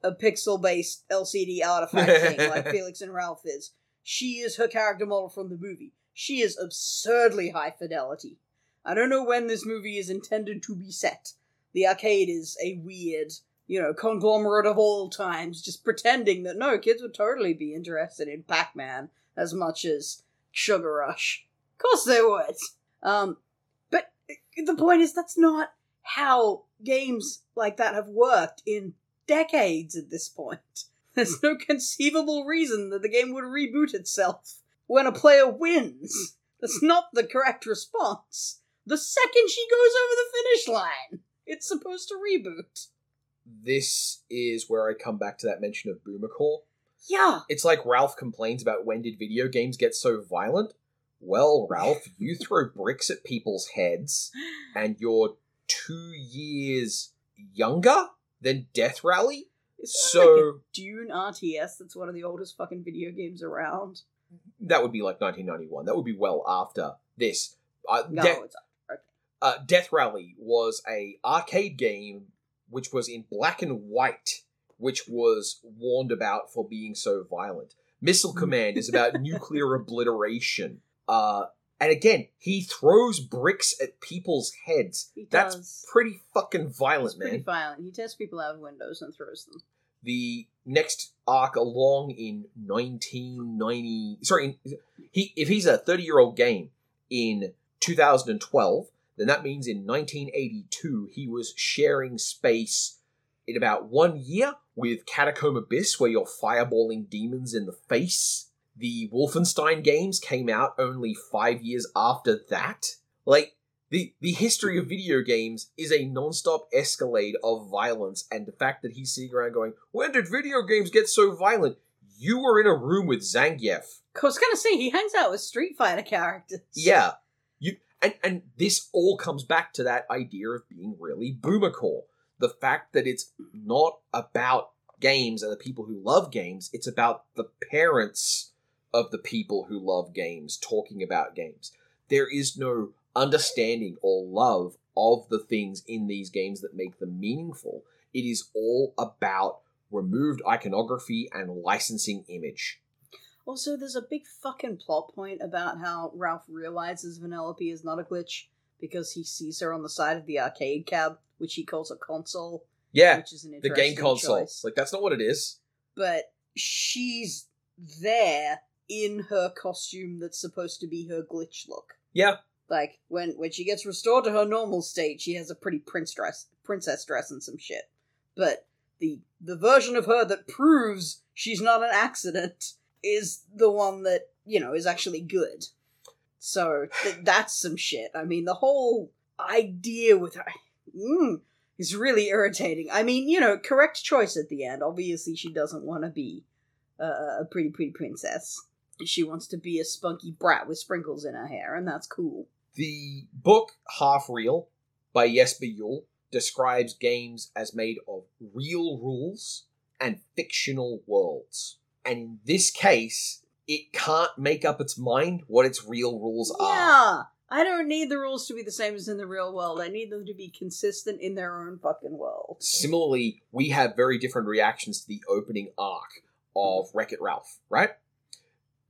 a pixel based LCD artifact thing like Felix and Ralph is. She is her character model from the movie. She is absurdly high fidelity. I don't know when this movie is intended to be set. The arcade is a weird, you know, conglomerate of all times, just pretending that no, kids would totally be interested in Pac Man as much as Sugar Rush. Of course they would. Um, but the point is, that's not how games like that have worked in decades at this point. There's no conceivable reason that the game would reboot itself when a player wins. That's not the correct response. The second she goes over the finish line, it's supposed to reboot. This is where I come back to that mention of Boomer Core. Yeah. It's like Ralph complains about when did video games get so violent? Well, Ralph, you throw bricks at people's heads, and you're two years younger than Death Rally? Is that So- like Dune RTS that's one of the oldest fucking video games around? That would be like 1991. That would be well after this. Uh, No, De- it's uh, Death Rally was a arcade game which was in black and white, which was warned about for being so violent. Missile Command is about nuclear obliteration. Uh, and again, he throws bricks at people's heads. He That's pretty fucking violent, It's pretty man. violent. He tests people out of windows and throws them. The next arc along in 1990 sorry he if he's a 30 year old game in 2012 then that means in 1982 he was sharing space in about one year with catacomb abyss where you're fireballing demons in the face. The wolfenstein games came out only five years after that. Like the the history of video games is a non-stop escalade of violence and the fact that he's sitting around going when did video games get so violent? You were in a room with zangief. I was gonna say he hangs out with Street Fighter characters. yeah. You and and this all comes back to that idea of being really boomer core the fact that it's not about games and the people who love games it's about the parents of the people who love games talking about games. There is no understanding or love of the things in these games that make them meaningful. It is all about removed iconography and licensing image. Also, there's a big fucking plot point about how Ralph realizes Vanellope is not a glitch because he sees her on the side of the arcade cab, which he calls a console, yeah which is an the game console. choice. like that's not what it is. But she's there in her costume that's supposed to be her glitch look. yeah Like when when she gets restored to her normal state, she has a pretty prince dress, princess dress, and some shit. But the the version of her that proves she's not an accident is the one that you know is actually good. So th- that's some shit. I mean, the whole idea with her mm, is really irritating. I mean, you know, correct choice at the end. Obviously, she doesn't want to be uh, a pretty pretty princess. She wants to be a spunky brat with sprinkles in her hair, and that's cool. The book Half Real by Jesper Juul describes games as made of real rules and fictional worlds. And in this case, it can't make up its mind what its real rules are. Yeah. I don't need the rules to be the same as in the real world. I need them to be consistent in their own fucking world. Similarly, we have very different reactions to the opening arc of Wreck It Ralph, right?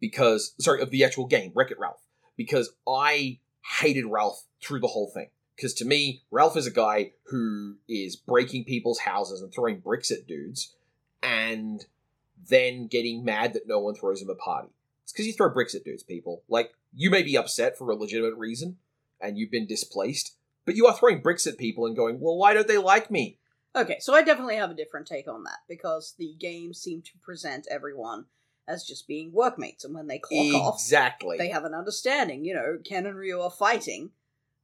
Because, sorry, of the actual game, Wreck It Ralph. Because I hated Ralph through the whole thing. Because to me, Ralph is a guy who is breaking people's houses and throwing bricks at dudes, and then getting mad that no one throws him a party. It's because you throw bricks at dudes, people. Like, you may be upset for a legitimate reason, and you've been displaced, but you are throwing bricks at people and going, well, why don't they like me? Okay, so I definitely have a different take on that because the game seemed to present everyone as just being workmates, and when they clock off, Exactly. they have an understanding. You know, Ken and Ryu are fighting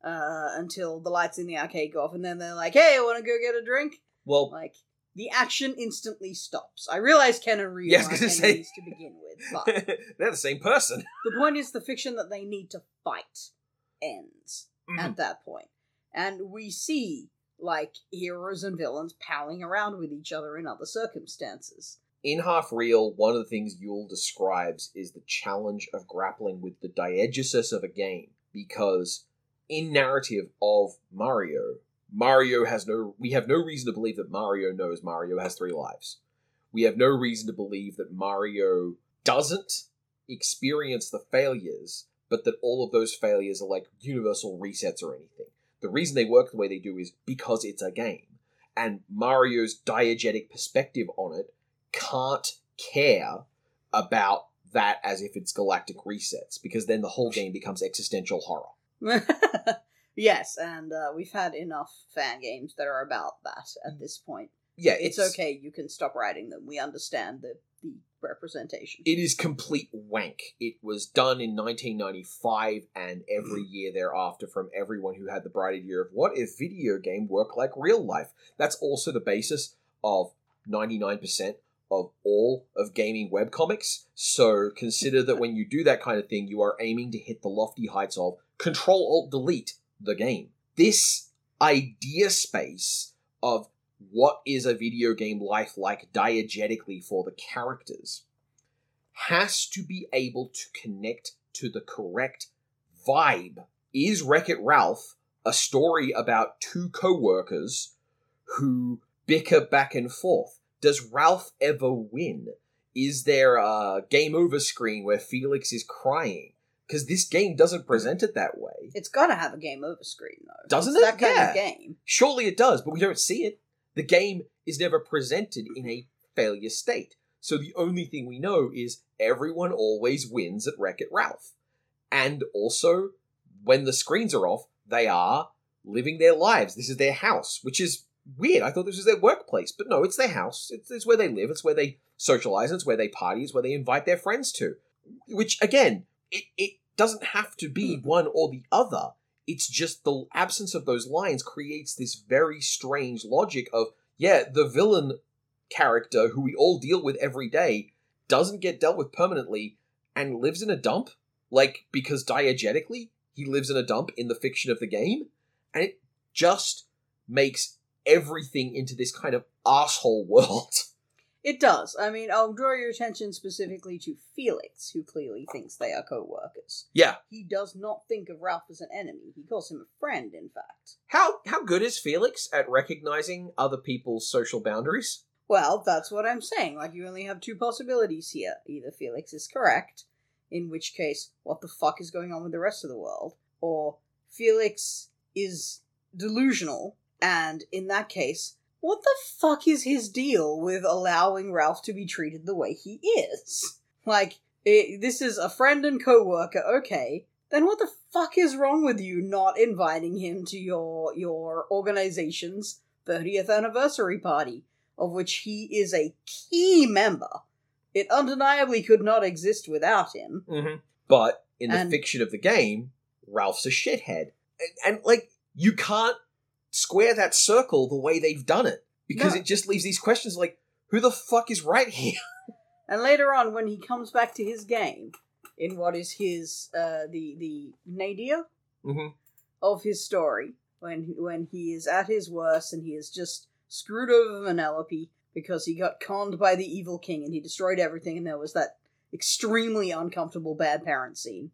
uh, until the lights in the arcade go off, and then they're like, "Hey, I want to go get a drink." well, Like the action instantly stops. I realize Ken and Ryu Yeah, aren't gonna say- enemies to begin with, but they're the same person. the point is the fiction that they need to fight ends Mhm. at that point, and we see like heroes and villains palling around with each other in other circumstances. In Half Real, one of the things Juul describes is the challenge of grappling with the diegesis of a game. Because in narrative of Mario, Mario has no we have no reason to believe that Mario knows Mario has three lives. We have no reason to believe that Mario doesn't experience the failures, but that all of those failures are like universal resets or anything. The reason they work the way they do is because it's a game. And Mario's diegetic perspective on it can't care about that as if it's galactic resets, because then the whole game becomes existential horror. yes, and uh, we've had enough fan games that are about that at this point. Yeah, It's, okay. You can stop writing them. We understand the the representation. It is complete wank. It was done in 1995 and every year thereafter from everyone who had the bright idea of what if video game work like real life. That's also the basis of 99% of all of gaming webcomics. So consider that when you do that kind of thing, you are aiming to hit the lofty heights of Control Alt Delete the game. This idea space of what is a video game life like diegetically for the characters has to be able to connect to the correct vibe. Is Wreck It Ralph a story about two co-workers who bicker back and forth? Does Ralph ever win? Is there a game over screen where Felix is crying? Because this game doesn't present it that way. It's got to have a game over screen though. Doesn't It's it? That kind Yeah. of game. Surely it does, but we don't see it. The game is never presented in a failure state. So the only thing we know is everyone always wins at Wreck It Ralph. And also, when the screens are off, they are living their lives. This is their house, which is weird. I thought this was their workplace, but no, it's their house. It's, it's where they live, it's where they socialize, it's where they party, it's where they invite their friends to. Which, again, it, it doesn't have to be hmm. one or the other. It's just the absence of those lines creates this very strange logic of yeah the villain character who we all deal with every day doesn't get dealt with permanently and lives in a dump. Like because diegetically he lives in a dump in the fiction of the game. And it just makes everything into this kind of asshole world It does. I mean, I'll draw your attention specifically to Felix, who clearly thinks they are co-workers. yeah He does not think of Ralph as an enemy. He calls him a friend, in fact. how how good is felix at recognizing other people's social boundaries Well, that's what I'm saying. Like, you only have two possibilities here. Either Felix is correct, in which case, what the fuck is going on with the rest of the world? Or Felix is delusional, and in that case, what the fuck is his deal with allowing Ralph to be treated the way he is? Like, i this is a friend and co worker, okay. Then what the fuck is wrong with you not inviting him to your your organization's 30th anniversary party? of which he is a key member. It undeniably could not exist without him. Mm-hmm. But in the And- fiction of the game, Ralph's a shithead. And, and, like, you can't square that circle the way they've done it. Because No. it just leaves these questions like, who the fuck is right here? And later on, when he comes back to his game, in what is his uh, the the nadir Mm-hmm. of his story, when when he is at his worst and he is just screwed over Vanellope because he got conned by the evil king and he destroyed everything, and there was that extremely uncomfortable bad parent scene.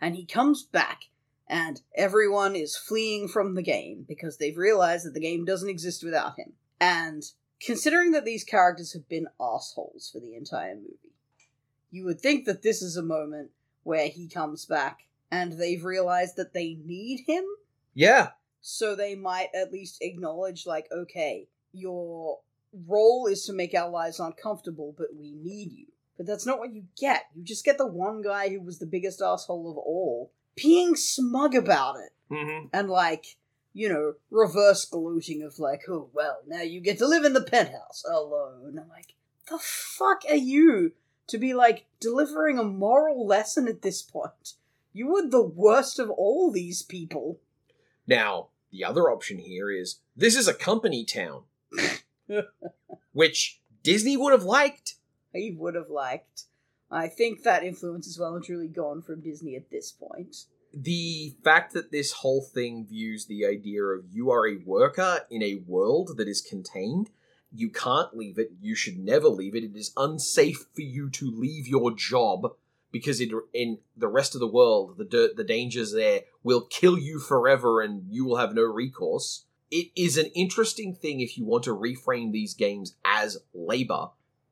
And he comes back, and everyone is fleeing from the game because they've realized that the game doesn't exist without him. And considering that these characters have been assholes for the entire movie, you would think that this is a moment where he comes back and they've realized that they need him Yeah. so they might at least acknowledge like okay your role is to make our lives uncomfortable but we need you but that's not what you get you just get the one guy who was the biggest asshole of all being smug about it Mm-hmm. and like you know reverse gloating of like oh well now you get to live in the penthouse alone i'm like the fuck are you to be like delivering a moral lesson at this point you were the worst of all these people Now, the other option here is this is a company town, which Disney would have liked. he would have liked. I think that influence is well and truly gone from Disney at this point. The fact that this whole thing views the idea of you are a worker in a world that is contained, you can't leave it, you should never leave it, it is unsafe for you to leave your job because it, in the rest of the world, the dirt, the dangers there will kill you forever and you will have no recourse. It is an interesting thing if you want to reframe these games as labor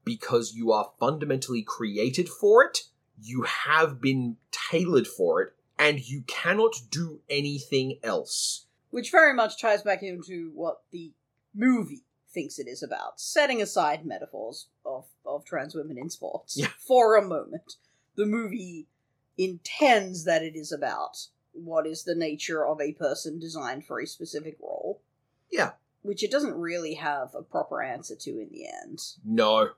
because you are fundamentally created for it, you have been tailored for it, and you cannot do anything else. Which very much ties back into what the movie thinks it is about, setting aside metaphors of, of trans women in sports Yeah. for a moment. The movie intends that it is about what is the nature of a person designed for a specific role. Yeah. Which it doesn't really have a proper answer to in the end. No.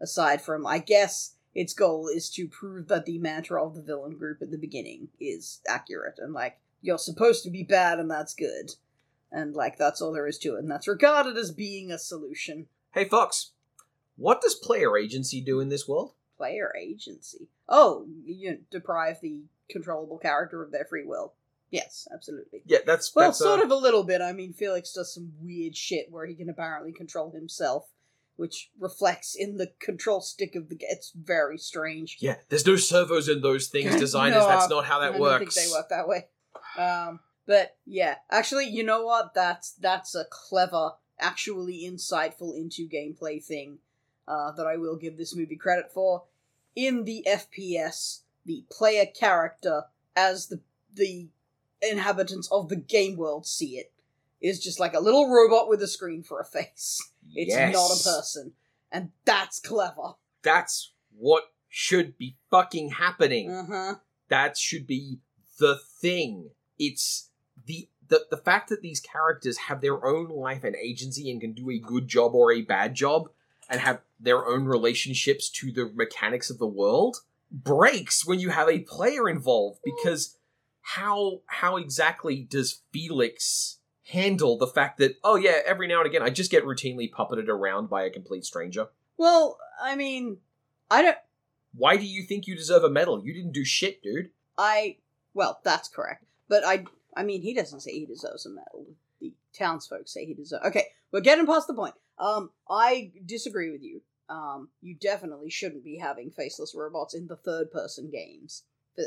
Aside from I guess its goal is to prove that the mantra of the villain group at the beginning is accurate and like you're supposed to be bad and that's good. And like that's all there is to it, and that's regarded as being a solution. Hey, Fox, what does player agency do in this world? Player agency. Oh, you deprive the controllable character of their free will. Yes, absolutely. Yeah, that's Well, that's, sort uh, of a little bit. I mean, Felix does some weird shit where he can apparently control himself, which reflects in the control stick of the. g- It's very strange. Yeah, there's no servos in those things, designers. No, that's not how that I works. don't think they work that way. Um, but yeah, actually, you know what? That's that's a clever, actually insightful into gameplay thing uh, that I will give this movie credit for. In the FPS, the player character, as the the inhabitants of the game world see it, is just like a little robot with a screen for a face. It's Yes. not a person, and that's clever. That's what should be fucking happening. Uh huh. that should be the thing. It's the, the the fact that these characters have their own life and agency and can do a good job or a bad job and have their own relationships to the mechanics of the world breaks when you have a player involved because how how exactly does Felix handle the fact that oh yeah every now and again I just get routinely puppeted around by a complete stranger Well, I mean, I don't. why do you think you deserve a medal you didn't do shit dude I well, that's correct. But I I mean he doesn't say he deserves a medal. The townsfolk say he deserves Okay, we're getting past the point. Um I disagree with you. Um you definitely shouldn't be having faceless robots in the third person games.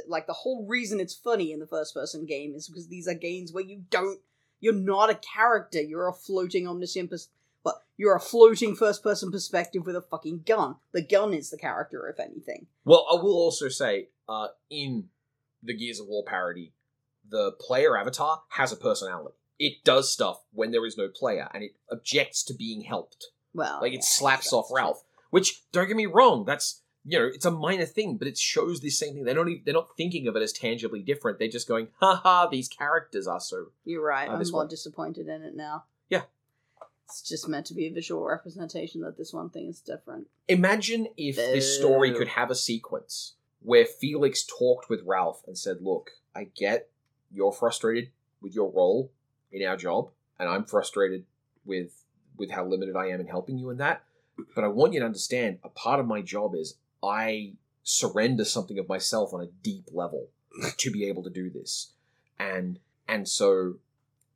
Like the whole reason it's funny in the first person game is because these are games where you don't you're not a character, you're a floating omniscient pers- well, you're a floating first person perspective with a fucking gun. The gun is the character, if anything. Well, I will also say, uh, in the Gears of War parody, the player avatar has a personality. It does stuff when there is no player, and it objects to being helped. Well, Like yeah, it slaps that's off true. Ralph. Which, don't get me wrong, that's you know, it's a minor thing, but it shows this same thing. They're not even, they're not thinking of it as tangibly different. They're just going, ha ha, these characters are so. You're right. Uh, I'm more one. disappointed in it now. Yeah. It's just meant to be a visual representation that this one thing is different. Imagine if this story could have a sequence where Felix talked with Ralph and said, Look, I get you're frustrated with your role in our job, and I'm frustrated with with how limited I am in helping you in that. But I want you to understand a part of my job is I surrender something of myself on a deep level to be able to do this. And and so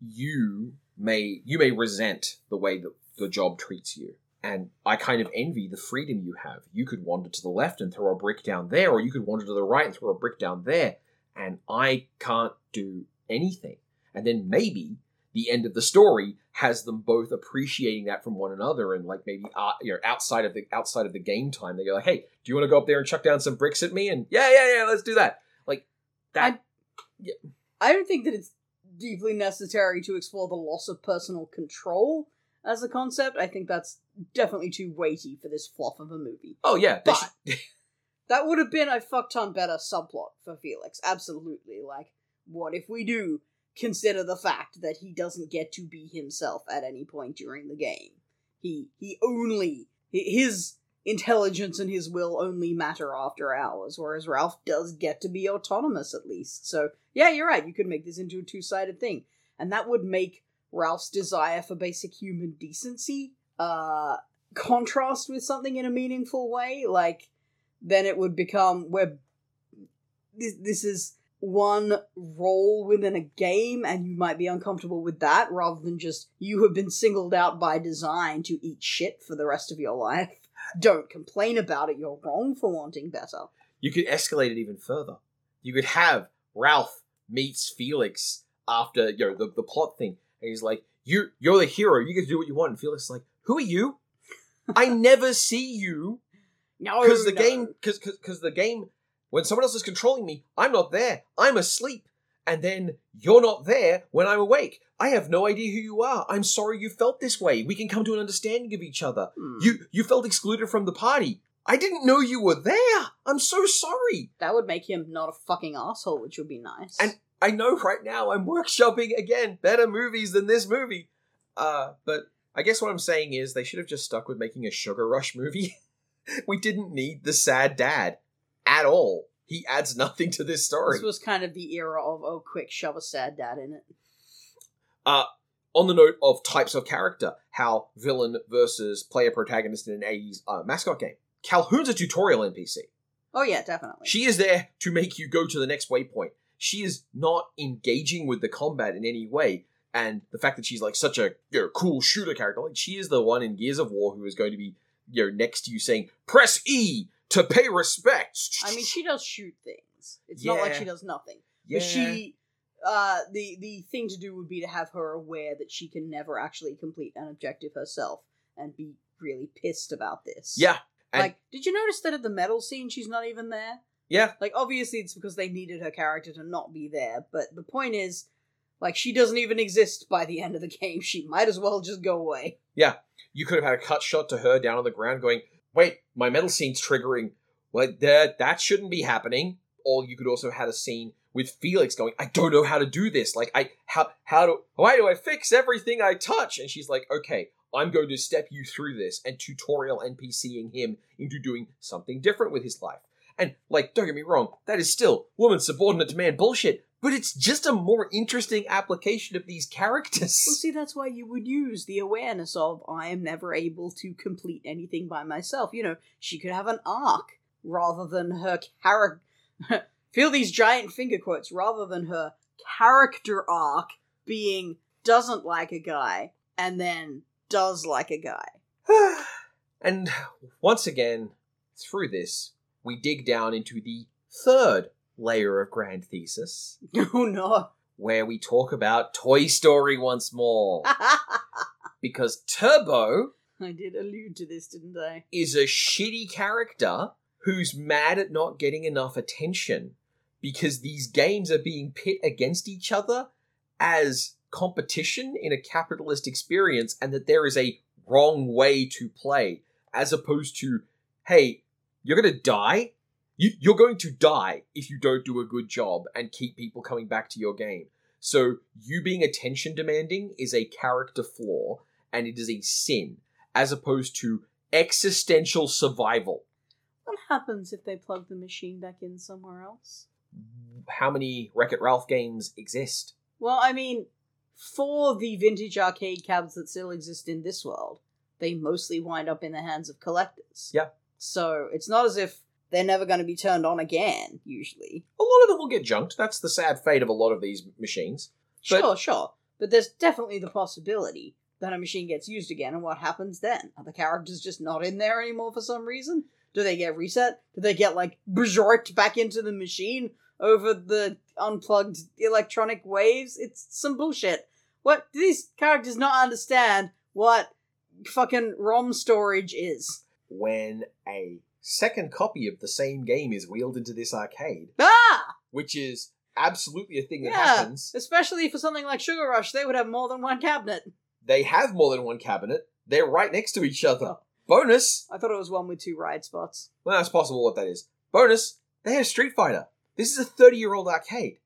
you may you may resent the way that the job treats you And I kind of envy the freedom you have. You could wander to the left and throw a brick down there, or you could wander to the right and throw a brick down there. And I can't do anything. And then maybe the end of the story has them both appreciating that from one another and like maybe uh, you know outside of the outside of the game time they go like hey do you want to go up there and chuck down some bricks at me and yeah yeah yeah let's do that like that I don't think that it's deeply necessary to explore the loss of personal control as a concept. I think that's definitely too weighty for this fluff of a movie. oh yeah But that would have been a fuck ton better subplot for Felix. Absolutely. Like, what if we do consider the fact that he doesn't get to be himself at any point during the game? He he only his intelligence and his will only matter after hours, whereas Ralph does get to be autonomous at least. So yeah, you're right. You could make this into a two sided thing, and that would make Ralph's desire for basic human decency uh contrast with something in a meaningful way. Like then it would become where this, this is one role within a game and you might be uncomfortable with that rather than just you have been singled out by design to eat shit for the rest of your life. Don't complain about it. You're wrong for wanting better. You could escalate it even further. You could have ralph meets felix after you know the, the plot thing and he's like you you're the hero. You get to do what you want. And felix is like who are you? I never see you. No because the no. game because because the game when someone else is controlling me i'm not there. I'm asleep. And then you're not there when i'm awake. I have no idea who you are. I'm sorry you felt this way. We can come to an understanding of each other. Hmm. you you felt excluded from the party. I didn't know you were there. I'm so sorry. That would make him not a fucking asshole which would be nice. And- i know right now i'm workshopping again better movies than this movie. Uh but i guess what i'm saying is they should have just stuck with making a sugar rush movie. We didn't need the sad dad at all he adds nothing to this story this was kind of the era of oh quick shove a sad dad in it on the note of types of character, how villain versus player protagonist in an 80s uh, mascot game. Calhoun's a tutorial NPC. oh yeah definitely She is there to make you go to the next waypoint. She is not engaging with the combat in any way. And the fact that she's like such a you know, cool shooter character, like she is the one in Gears of War who is going to be you know next to you saying "Press E to pay respect." I mean, she does shoot things. It's not like she does nothing. yeah. But she, uh, the the thing to do would be to have her aware that she can never actually complete an objective herself and be really pissed about this. yeah, like, did you notice that at the medal scene she's not even there? yeah, Like, obviously it's because they needed her character to not be there, but the point is, like, she doesn't even exist by the end of the game. She might as well just go away. Yeah. You could have had a cut shot to her down on the ground going, wait, my medal scene's triggering. What that that shouldn't be happening. Or you could also have a scene with Felix going, I don't know how to do this. Like I how how do why do I fix everything I touch? And she's like, okay, I'm going to step you through this and tutorial NPCing him into doing something different with his life. And like, don't get me wrong, that is still woman subordinate to man bullshit, but it's just a more interesting application of these characters. Well, see, that's why you would use the awareness of I am never able to complete anything by myself. You know, she could have an arc rather than her character. Feel these giant finger quotes rather than her character arc being doesn't like a guy and then does like a guy. and once again, through this, we dig down into the third layer of Grand Thesis, Oh no. where we talk about Toy Story once more. because Turbo I did allude to this, didn't I? is a shitty character who's mad at not getting enough attention because these games are being pit against each other as competition in a capitalist experience and that there is a wrong way to play as opposed to hey you're going to die you, you're going to die if you don't do a good job and keep people coming back to your game so you being attention demanding is a character flaw and it is a sin as opposed to existential survival. What happens if they plug the machine back in somewhere else? How many Wreck It Ralph games exist? Well, I mean, for the vintage arcade cabs that still exist in this world, they mostly wind up in the hands of collectors. Yeah. So it's not as if they're never going to be turned on again, usually. A lot of them will get junked. That's the sad fate of a lot of these machines. But- Sure, sure. But there's definitely the possibility that a machine gets used again, and what happens then? Are the characters just not in there anymore for some reason? Do they get reset? Do they get like bjorked back into the machine over the unplugged electronic waves? It's some bullshit. What do these characters not understand what fucking ROM storage is? When a second copy of the same game is wheeled into this arcade, Ah! which is absolutely a thing that Yeah. happens. Especially for something like Sugar Rush, they would have more than one cabinet. They have more than one cabinet. They're right next to each other. Oh. Bonus. I thought it was one with two ride spots. Well, that's possible what that is. Bonus. They have Street Fighter. This is a 30 year old arcade.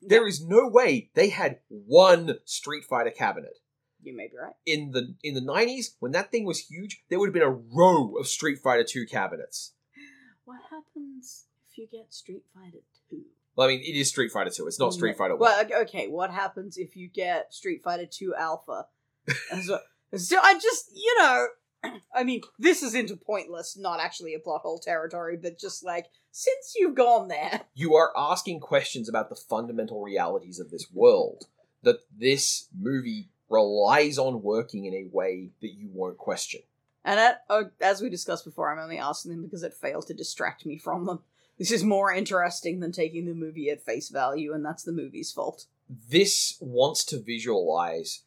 There is no way they had one Street Fighter cabinet. You may be right. In the in the 90s, when that thing was huge, there would have been a row of Street Fighter 2 cabinets. What happens if you get Street Fighter 2? Well, I mean, it is Street Fighter 2. It's not mm, Street Fighter 1. Well, okay, okay, what happens if you get Street Fighter 2 Alpha? And so, so I just, you know, I mean, this is into pointless, not actually a plot hole territory, but just like, since you've gone there, you are asking questions about the fundamental realities of this world that this movie relies on working in a way that you won't question. and at, uh, as we discussed before, I'm only asking them because it failed to distract me from them. This is more interesting than taking the movie at face value, and that's the movie's fault. This wants to visualize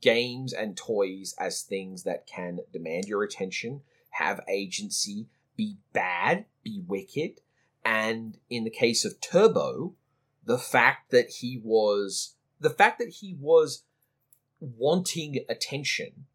games and toys as things that can demand your attention, have agency, be bad, be wicked, and in the case of Turbo, the fact that he was the fact that he was wanting attention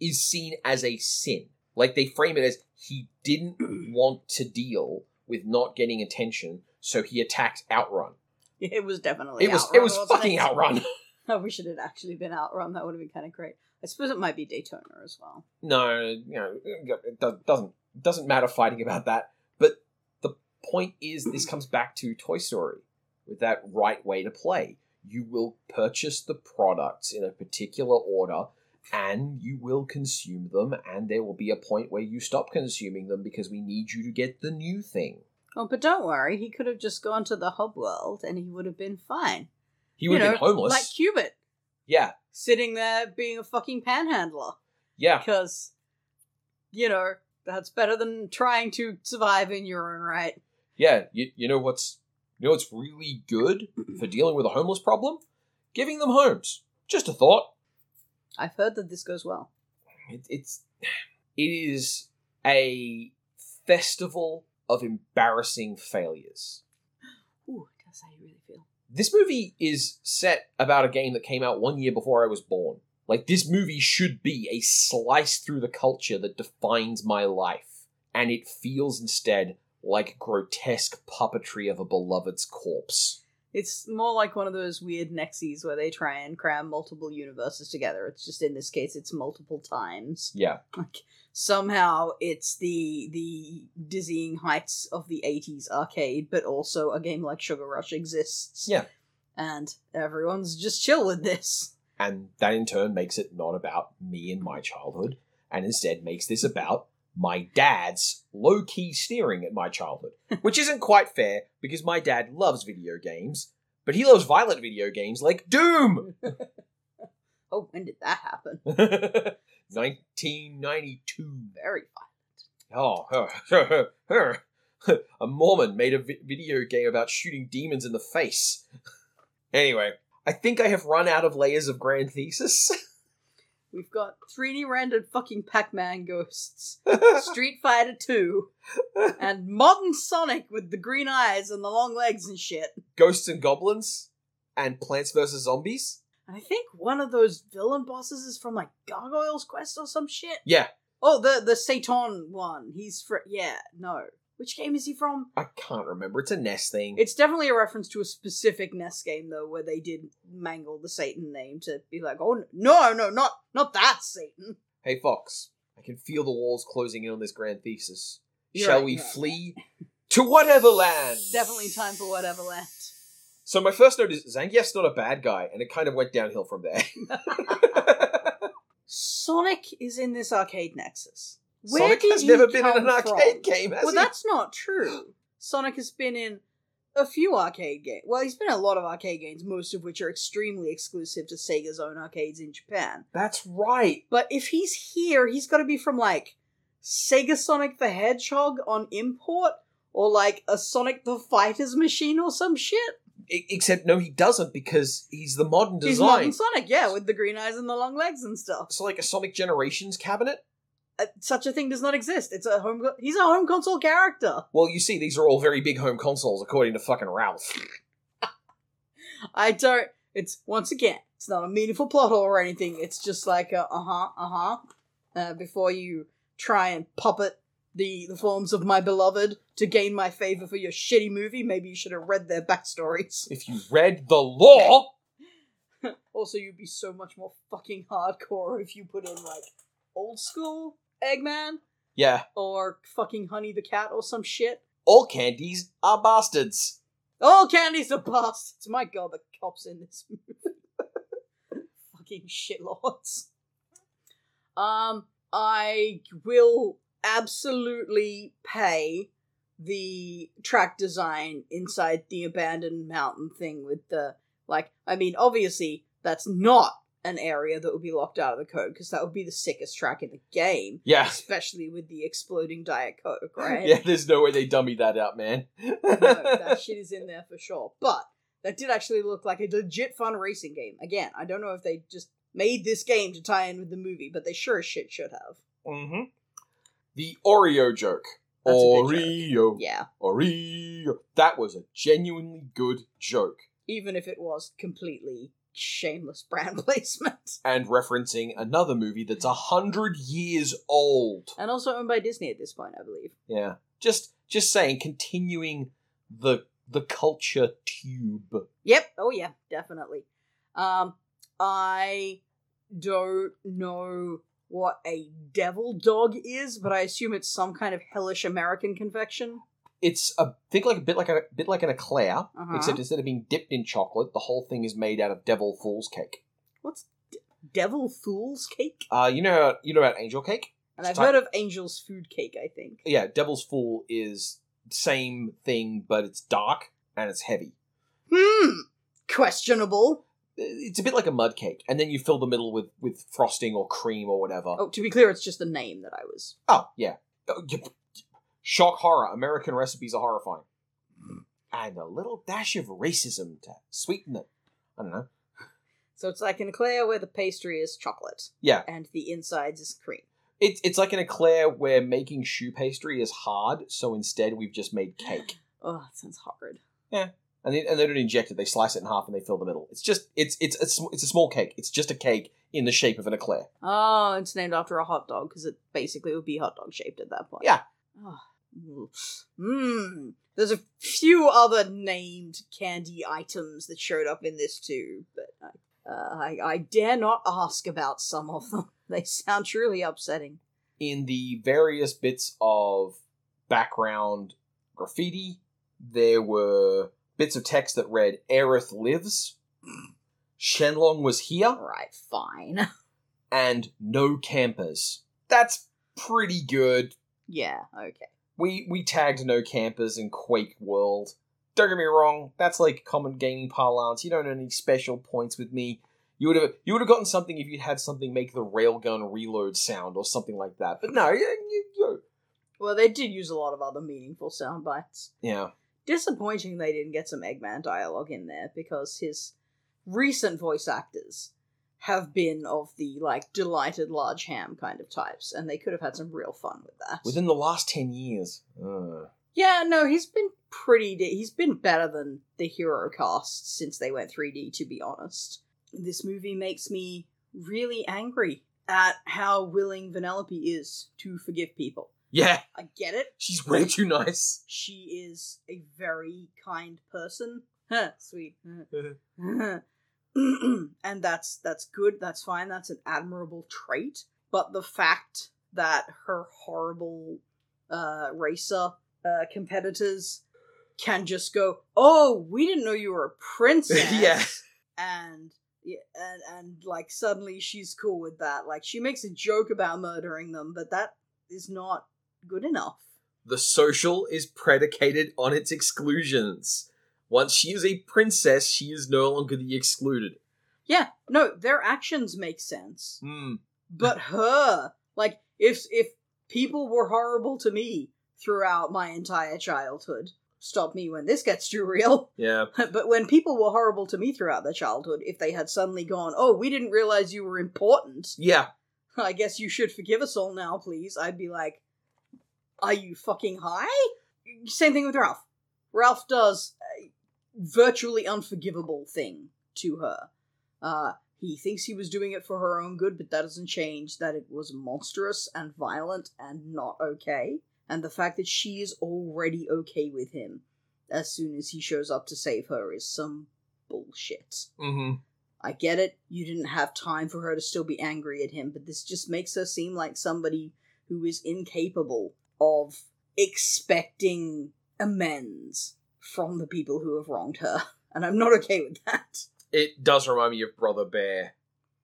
is seen as a sin. Like they frame it as he didn't want to deal with not getting attention, so he attacked Outrun. It was definitely It was Outrun, it was fucking Outrun. I wish it had actually been Outrun. That would have been kind of great. I suppose it might be Daytona as well. no, you know, it doesn't doesn't matter fighting about that. But the point is, this comes back to Toy Story with that right way to play. You will purchase the products in a particular order, and you will consume them. And there will be a point where you stop consuming them because we need you to get the new thing. Oh, but don't worry. He could have just gone to the hub world and he would have been fine. He would you have know, been homeless. Like Q*bert, yeah, sitting there being a fucking panhandler. yeah. Because, you know, that's better than trying to survive in your own right. Yeah, you, you know what's you know what's really good for dealing with a homeless problem? Giving them homes. Just a thought. I've heard that this goes well. It, it's it is a festival of embarrassing failures. Ooh, that's how you really feel. This movie is set about a game that came out one year before I was born. Like this movie should be a slice through the culture that defines my life, and it feels instead like grotesque puppetry of a beloved's corpse. It's more like one of those weird Nexies where they try and cram multiple universes together. It's just in this case, it's multiple times. Yeah. Like somehow it's the the dizzying heights of the 80s arcade, but also a game like Sugar Rush exists. Yeah. And everyone's just chill with this. And that in turn makes it not about me and my childhood, and instead makes this about my dad's low key steering at my childhood. Which isn't quite fair because my dad loves video games, but he loves violent video games like Doom! Oh, when did that happen? 1992. Very violent. Oh, her, her, her, her. a Mormon made a vi- video game about shooting demons in the face. Anyway, I think I have run out of layers of grand thesis. We've got 3D rendered fucking Pac Man ghosts, Street Fighter 2, and modern Sonic with the green eyes and the long legs and shit. Ghosts and goblins, and Plants vs Zombies. And I think one of those villain bosses is from like Gargoyle's Quest or some shit. Yeah, Oh, the the Satan one. He's for yeah, no. Which game is he from? I can't remember. It's a NES thing. It's definitely a reference to a specific NES game though, where they did mangle the Satan name to be like, oh no, no, not not that Satan. hey, Fox, I can feel the walls closing in on this grand thesis. You're Shall right, we you're right. flee to whatever land? Definitely time for whatever land. So my first note is Zangief's not a bad guy, and it kind of went downhill from there. Sonic is in this arcade nexus. Where Sonic has never been in an arcade from? game, has Well, he? that's not true. Sonic has been in a few arcade games. Well, he's been in a lot of arcade games, most of which are extremely exclusive to Sega's own arcades in Japan. That's right. But if he's here, he's got to be from like Sega Sonic the Hedgehog on import, or like a Sonic the Fighters machine or some shit. I- except no, he doesn't because he's the modern He's design. modern Sonic, yeah, with the green eyes and the long legs and stuff. so like a Sonic Generations cabinet. Uh, such a thing does not exist. It's a home. He's a home console character. Well, you see, these are all very big home consoles, according to fucking Ralph. I don't. It's once again, it's not a meaningful plot hole or anything. It's just like uh huh, uh huh. Uh, before you try and puppet the the forms of my beloved to gain my favor for your shitty movie, maybe you should have read their backstories. If you read the law, Also, you'd be so much more fucking hardcore if you put in like old school Eggman yeah, or fucking Honey the Cat or some shit. all candies are bastards. All candies are bastards. My god, the cops in this movie. Fucking shitlords. Um, I will absolutely pay the track design inside the abandoned mountain thing with the like I mean obviously that's not an area that would be locked out of the code because that would be the sickest track in the game Yeah, especially with the exploding diet coke right yeah. There's no way they dummy that out, man. no, that shit is in there for sure. But that did actually look like a legit fun racing game. Again, I don't know if they just made this game to tie in with the movie, but they sure as shit should have. Mm-hmm. The Oreo joke. That's Oreo. Yeah, Oreo. That was a genuinely good joke. even if it was completely shameless brand placement. And referencing another movie that's a hundred years old. And also owned by Disney at this point, I believe. Yeah. Just just saying, continuing the the culture tube. Yep. Oh yeah, definitely. Um, I don't know what a devil dog is, but I assume it's some kind of hellish American confection. It's a think like a bit like a bit like an eclair, Uh-huh. except instead of being dipped in chocolate, the whole thing is made out of devil fool's cake. What's d- devil fool's cake? Uh you know you know about angel cake? And I've heard of Angel's food cake. I think. Yeah, devil's fool is same thing, but it's dark and it's heavy. Hmm. Questionable. It's a bit like a mud cake, and then you fill the middle with with frosting or cream or whatever. Oh, to be clear, it's just the name that I was. Oh, yeah. Oh, y- Shock horror. American recipes are horrifying. Mm. And a little dash of racism to sweeten it. I don't know. So it's like an eclair where the pastry is chocolate Yeah. and the insides is cream. It's it's like an eclair where making choux pastry is hard, so instead we've just made cake. Oh, that sounds horrid. Yeah. And they, and they don't inject it, they slice it in half and they fill the middle. It's just it's it's a, sm- it's a small cake. It's just a cake in the shape of an eclair. Oh, it's named after a hot dog because it basically would be hot dog shaped at that point. Yeah. Oh. Mmm. There's a few other named candy items that showed up in this too, but I, uh, I, I dare not ask about some of them. They sound truly upsetting. in the various bits of background graffiti, there were bits of text that read Aerith lives, Sheng Long was here, Alright, fine. and no campers. That's pretty good. yeah, okay. We we tagged no campers in Quake World. Don't get me wrong, that's like common gaming parlance. You don't earn any special points with me. You would have you would have gotten something if you'd had something make the railgun reload sound or something like that. But no, you, you, you Well, they did use a lot of other meaningful sound bites. yeah. Disappointing they didn't get some Eggman dialogue in there because his recent voice actors have been of the like delighted large ham kind of types, and they could have had some real fun with that. Within the last 10 years. Yeah, no, he's been pretty. De- he's been better than the hero cast since they went 3D. To be honest, this movie makes me really angry at how willing Vanellope is to forgive people. yeah, I get it. she's way too nice. she is a very kind person. Sweet. and that's that's good, that's fine, that's an admirable trait. But the fact that her horrible uh racer uh competitors can just go, Oh, we didn't know you were a princess yeah. and yeah, and and like suddenly she's cool with that. Like she makes a joke about murdering them, but that is not good enough. The social is predicated on its exclusions. Once she is a princess, she is no longer the excluded. Yeah, no, their actions make sense. Hmm. But her, like, if if people were horrible to me throughout my entire childhood, stop me when this gets too real. Yeah. but when people were horrible to me throughout their childhood, if they had suddenly gone, "Oh, we didn't realize you were important," Yeah. I guess you should forgive us all now, please. I'd be like, Are you fucking high? Same thing with Ralph. Ralph does virtually unforgivable thing to her. Uh, he thinks he was doing it for her own good, but that doesn't change that it was monstrous and violent and not okay. And the fact that she is already okay with him as soon as he shows up to save her is some bullshit. Mm-hmm. I get it. You didn't have time for her to still be angry at him, but this just makes her seem like somebody who is incapable of expecting amends from the people who have wronged her. And I'm not okay with that. It does remind me of Brother Bear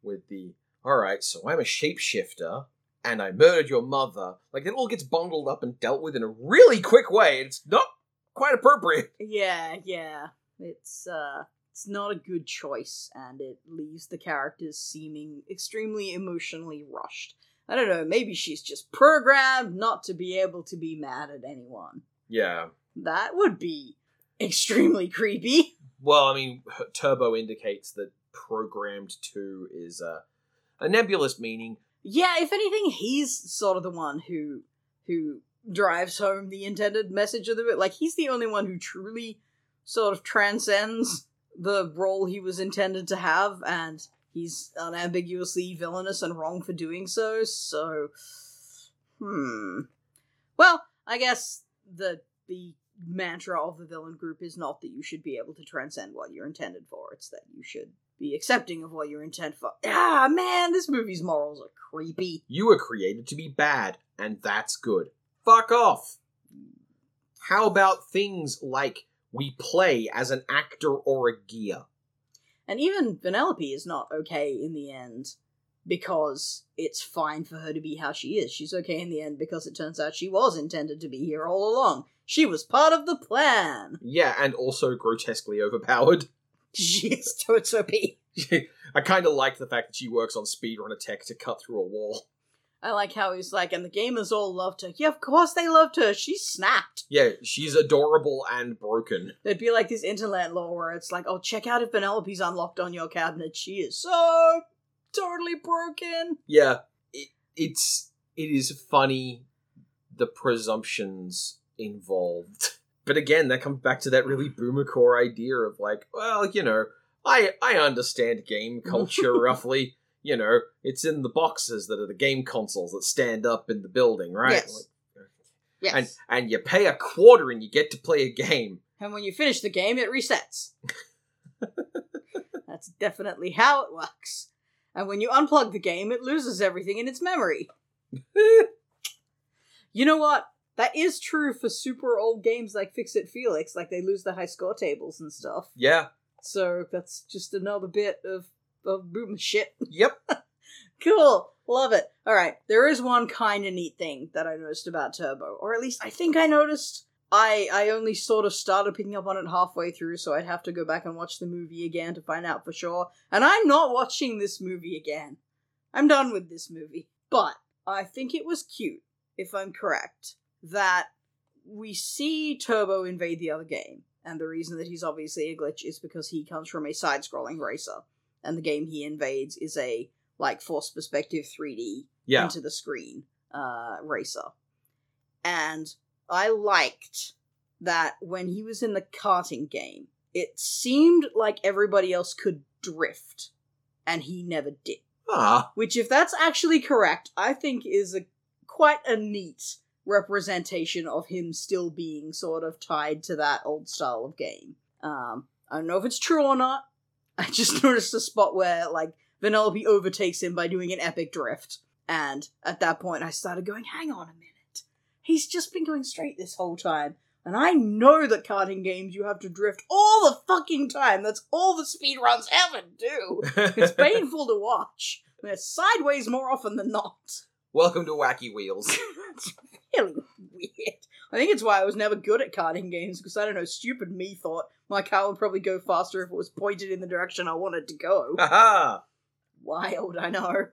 with the alright, so I'm a shapeshifter and I murdered your mother. Like it all gets bundled up and dealt with in a really quick way. It's not quite appropriate. Yeah, yeah. It's uh it's not a good choice and it leaves the characters seeming extremely emotionally rushed. I don't know, maybe she's just programmed not to be able to be mad at anyone. Yeah. That would be extremely creepy. Well, I mean, Turbo indicates that programmed to is uh, a nebulous meaning. Yeah, if anything, he's sort of the one who who drives home the intended message of the bit. Like he's the only one who truly sort of transcends the role he was intended to have, and he's unambiguously villainous and wrong for doing so. So, hmm. Well, I guess the the mantra of the villain group is not that you should be able to transcend what you're intended for. It's that you should be accepting of what you're intended for. Ah, man, this movie's morals are creepy. You were created to be bad, and that's good. Fuck off. How about things like we play as an actor or a gear? And even Vanellope is not okay in the end because it's fine for her to be how she is. She's okay in the end because it turns out she was intended to be here all along. She was part of the plan. Yeah, and also grotesquely overpowered. She is so OP. I kind of like the fact that she works on speedrunner tech to cut through a wall. I like how he's like, and the gamers all loved her. Yeah, of course they loved her. She snapped. Yeah, she's adorable and broken. There'd be like this internet lore where it's like, oh, check out if Penelope's unlocked on your cabinet. She is so totally broken. Yeah, it, it's it is funny the presumptions involved. But again, that comes back to that really boomer core idea of like, well, you know, I I understand game culture roughly. You know, it's in the boxes that are the game consoles that stand up in the building, right? Yes. Like, Yes. and and you pay a quarter and you get to play a game. And when you finish the game, it resets. That's definitely how it works. And when you unplug the game, it loses everything in its memory. You know what? That is true for super old games like Fix It Felix, like they lose the high score tables and stuff. yeah. So that's just another bit of, of boom shit. Yep. Cool. Love it. Alright, there is one kind of neat thing that I noticed about Turbo, or at least I think I noticed. I I only sort of started picking up on it halfway through, so I'd have to go back and watch the movie again to find out for sure. And I'm not watching this movie again. I'm done with this movie. But I think it was cute, if I'm correct, that we see Turbo invade the other game. And the reason that he's obviously a glitch is because he comes from a side scrolling racer. And the game he invades is a like force perspective 3D Yeah. into the screen uh, racer. And I liked that when he was in the karting game, it seemed like everybody else could drift, and he never did. Ah. Which, if that's actually correct, I think is a quite a neat representation of him still being sort of tied to that old style of game. Um, I don't know if it's true or not. I just noticed a spot where like Vanellope overtakes him by doing an epic drift, and at that point I started going, "Hang on a minute, he's just been going straight this whole time." And I know that karting games you have to drift all the fucking time. That's all the speedruns ever do. It's painful to watch. It's sideways more often than not. Welcome to Wacky Wheels. it's really weird. I think it's why I was never good at karting games because I don't know, stupid me thought my car would probably go faster if it was pointed in the direction I wanted to go. Haha! Wild, I know.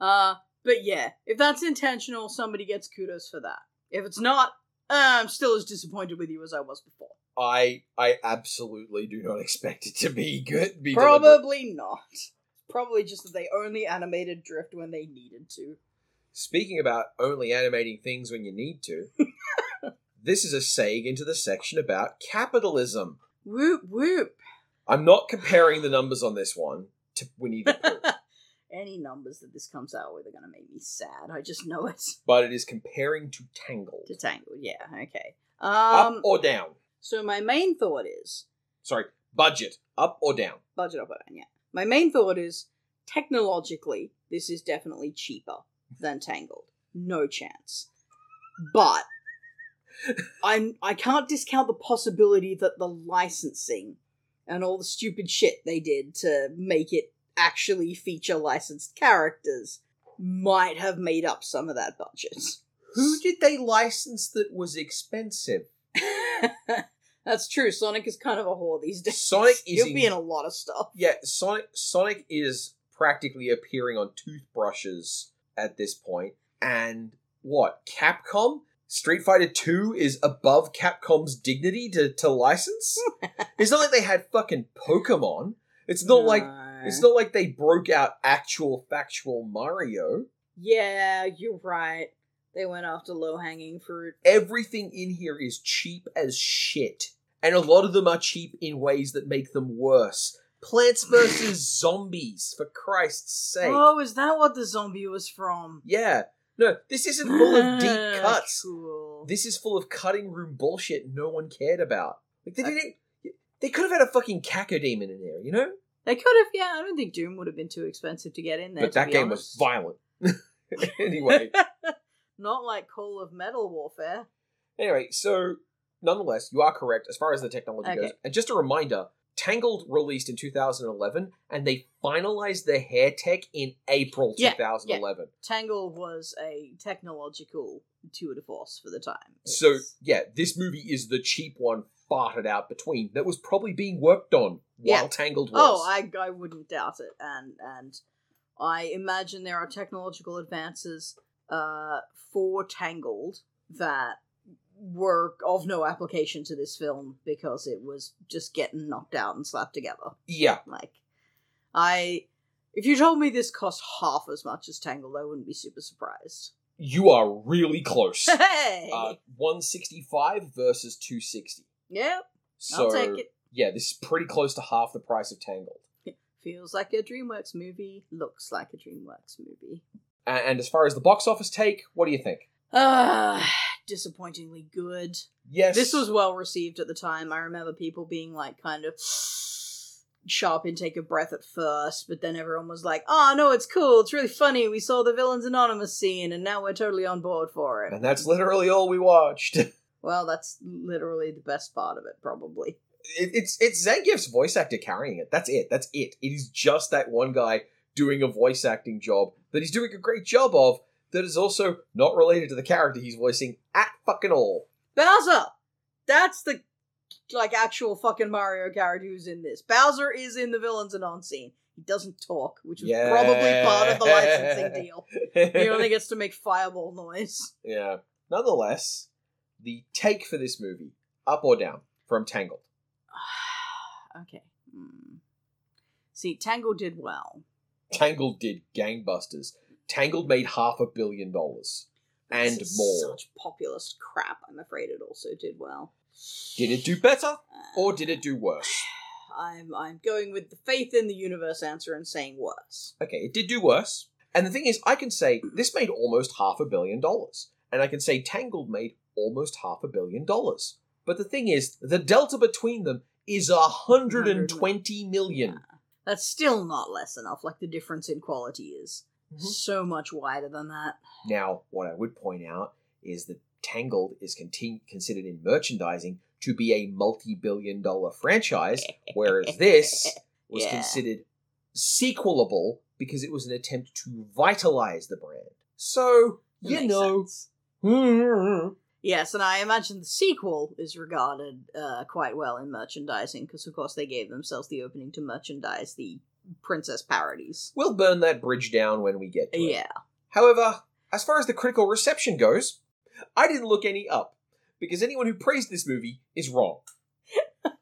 Uh, but yeah, if that's intentional, somebody gets kudos for that. If it's not, I'm still as disappointed with you as I was before. I I absolutely do not expect it to be good. Be deliberate. Probably not. Probably just that they only animated Drift when they needed to. Speaking about only animating things when you need to, this is a seg into the section about capitalism. Whoop whoop. I'm not comparing the numbers on this one to Winnie the Pooh, Any numbers that this comes out with are gonna make me sad. I just know it. but it is comparing to Tangled. To Tangled, yeah, okay. Um, Up or down? so my main thought is Sorry, budget. Up or down? budget up or down, yeah. My main thought is technologically, this is definitely cheaper than Tangled. No chance. But I'm I can't discount the possibility that the licensing and all the stupid shit they did to make it actually feature licensed characters might have made up some of that budget. Who did they license that was expensive? That's true. Sonic is kind of a whore these days. Sonic is He'll be in a lot of stuff. Yeah, Sonic Sonic is practically appearing on toothbrushes at this point. And what? Capcom? Street Fighter 2 is above Capcom's dignity to, to license? it's not like they had fucking Pokemon. It's not like No. It's mm-hmm. not like they broke out actual factual Mario. Yeah, you're right. They went after low hanging fruit. Everything in here is cheap as shit. And a lot of them are cheap in ways that make them worse. Plants vs. Zombies, for Christ's sake. Oh, is that what the zombie was from? Yeah. No, this isn't full of deep cuts. Cool. This is full of cutting room bullshit no one cared about. Like they didn't they could have had a fucking cacodemon in there, you know? They could have, yeah. I don't think Doom would have been too expensive to get in there. but that game was violent. anyway. Not like Call of Metal Warfare. Anyway, so nonetheless, you are correct as far as the technology goes. And just a reminder, Tangled released in 2011 and they finalized the hair tech in April Yeah, 2011. Tangle was a technological tour de force for the time. So, yeah, this movie is the cheap one farted out between that was probably being worked on while Yeah. Tangled was. Oh, I, I wouldn't doubt it, and and I imagine there are technological advances uh, for Tangled that were of no application to this film because it was just getting knocked out and slapped together. Yeah. Like, I if you told me this cost half as much as Tangled, I wouldn't be super surprised. You are really close. Hey, uh, 165 versus 260. Yep, So, I'll take it. yeah, this is pretty close to half the price of Tangled. Feels like a DreamWorks movie. Looks like a DreamWorks movie. A- And as far as the box office take, what do you think? Ah, disappointingly good. Yes. This was well received at the time. I remember people being like kind of sharp intake of breath at first, but then everyone was like, "Oh no, it's cool. It's really funny. We saw the Villains Anonymous scene, and now we're totally on board for it." And that's literally all we watched. It, Well, that's literally the best part of it, probably. it's it's Zangief's voice actor carrying it. That's it. That's it. It is just that one guy doing a voice acting job that he's doing a great job of that is also not related to the character he's voicing at fucking all. Bowser. That's the like actual fucking Mario character who's in this. Bowser is in the Villains and on scene. He doesn't talk, which was Yeah. probably part of the licensing deal. He only gets to make fireball noise. Yeah. Nonetheless, the take for this movie, up or down, from Tangled. okay. Hmm. See, Tangled did well. Tangled did gangbusters. Tangled made half a billion dollars and This is more. Such populist crap. I'm afraid it also did well. Did it do better Uh, or did it do worse? I'm I'm going with the faith in the universe answer and saying worse. Okay, it did do worse. And the thing is, I can say this made almost half a billion dollars. And I can say Tangled made almost half a billion dollars. But the thing is, the delta between them is a hundred and twenty million. That's still not less enough. Like the difference in quality is Mhm. so much wider than that. Now, what I would point out is that Tangled is contin- considered in merchandising to be a multi-billion dollar franchise, whereas this was Yeah. considered sequelable because it was an attempt to vitalize the brand. So, you know. Yes, and I imagine the sequel is regarded uh, quite well in merchandising because, of course, they gave themselves the opening to merchandise the princess parodies. We'll burn that bridge down when we get to it. Yeah. However, as far as the critical reception goes, I didn't look any up because anyone who praised this movie is wrong.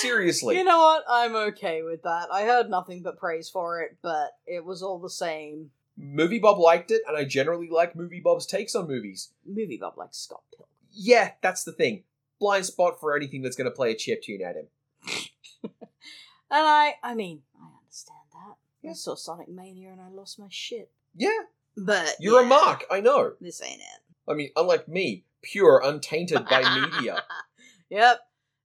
Seriously. You know what? I'm okay with that. I heard nothing but praise for it, but it was all the same. Movie Bob liked it, and I generally like Movie Bob's takes on movies. Movie Bob likes Scott Pilgrim. Yeah, that's the thing. Blind spot for anything that's going to play a chip tune at him. And I, I mean, I understand that. Yeah. I saw Sonic Mania and I lost my shit. Yeah, But you're yeah, a mark, I know. This ain't it. I mean, unlike me, pure, untainted by media. yep.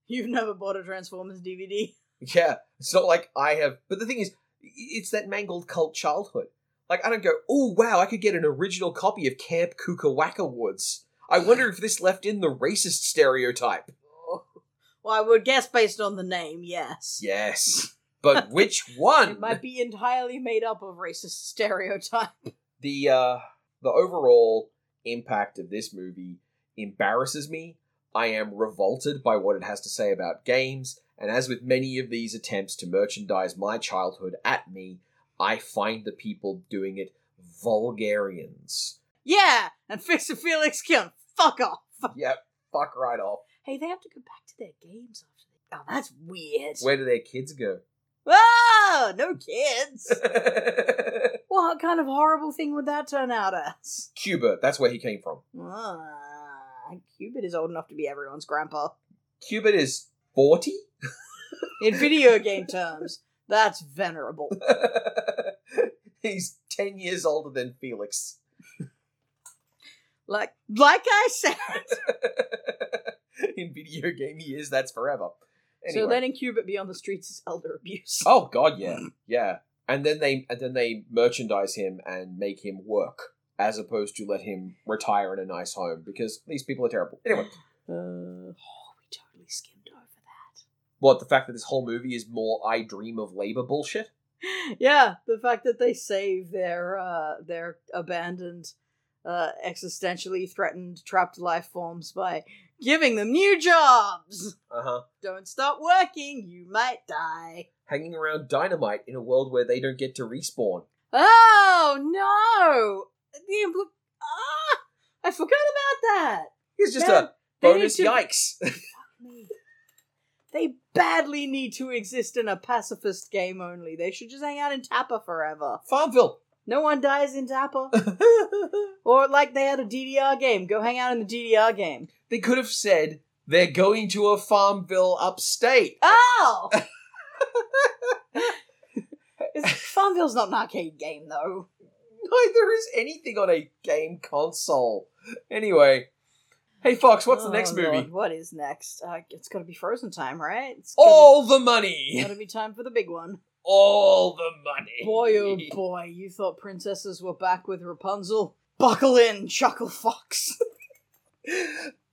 You've never bought a Transformers DVD. Yeah, it's not like I have. But the thing is, it's that mangled cult childhood. Like, I don't go, oh, wow, I could get an original copy of Camp Kukawaka Woods. I wonder if this left in the racist stereotype. Well, I would guess based on the name, yes. Yes. But which one? It might be entirely made up of racist stereotype. the uh the overall impact of this movie embarrasses me. I am revolted by what it has to say about games, and as with many of these attempts to merchandise my childhood at me, I find the people doing it vulgarians. Yeah, and Fixer Felix can fuck off. Yep, fuck right off. Hey, they have to go back to their games after they. Oh, that's weird. Where do their kids go? Oh, no kids. what kind of horrible thing would that turn out as? Q*bert, that's where he came from. Ah, Q*bert is old enough to be everyone's grandpa. Q*bert is 40? In video game terms, that's venerable. He's 10 years older than Felix. Like, like I said. in video game years, that's forever. Anyway. So letting Q*bert be on the streets is elder abuse. oh god, yeah, yeah. And then they and then they merchandise him and make him work as opposed to let him retire in a nice home because these people are terrible. Anyway, Uh, oh, we totally skimmed over that. What the fact that this whole movie is more I dream of labor bullshit? Yeah, the fact that they save their uh, their abandoned, uh, existentially threatened, trapped life forms by giving them new jobs. Uh huh. Don't stop working, you might die. Hanging around dynamite in a world where they don't get to respawn. Oh no! The impl- ah, I forgot about that. It's just Man, a bonus yikes. They badly need to exist in a pacifist game only. They should just hang out in Tapper forever. Farmville. No one dies in Tapper. or like they had a DDR game. Go hang out in the DDR game. they could have said they're going to a Farmville upstate. Oh! Farmville's not an arcade game, though. Neither is anything on a game console. Anyway, hey Fox, what's the Oh, next movie? Lord, what is next? Uh, it's gotta be Frozen time, right? It's All the money. gotta be time for the big one. All the money. Boy, oh boy, you thought princesses were back with Rapunzel? Buckle in, Chuckle Fox.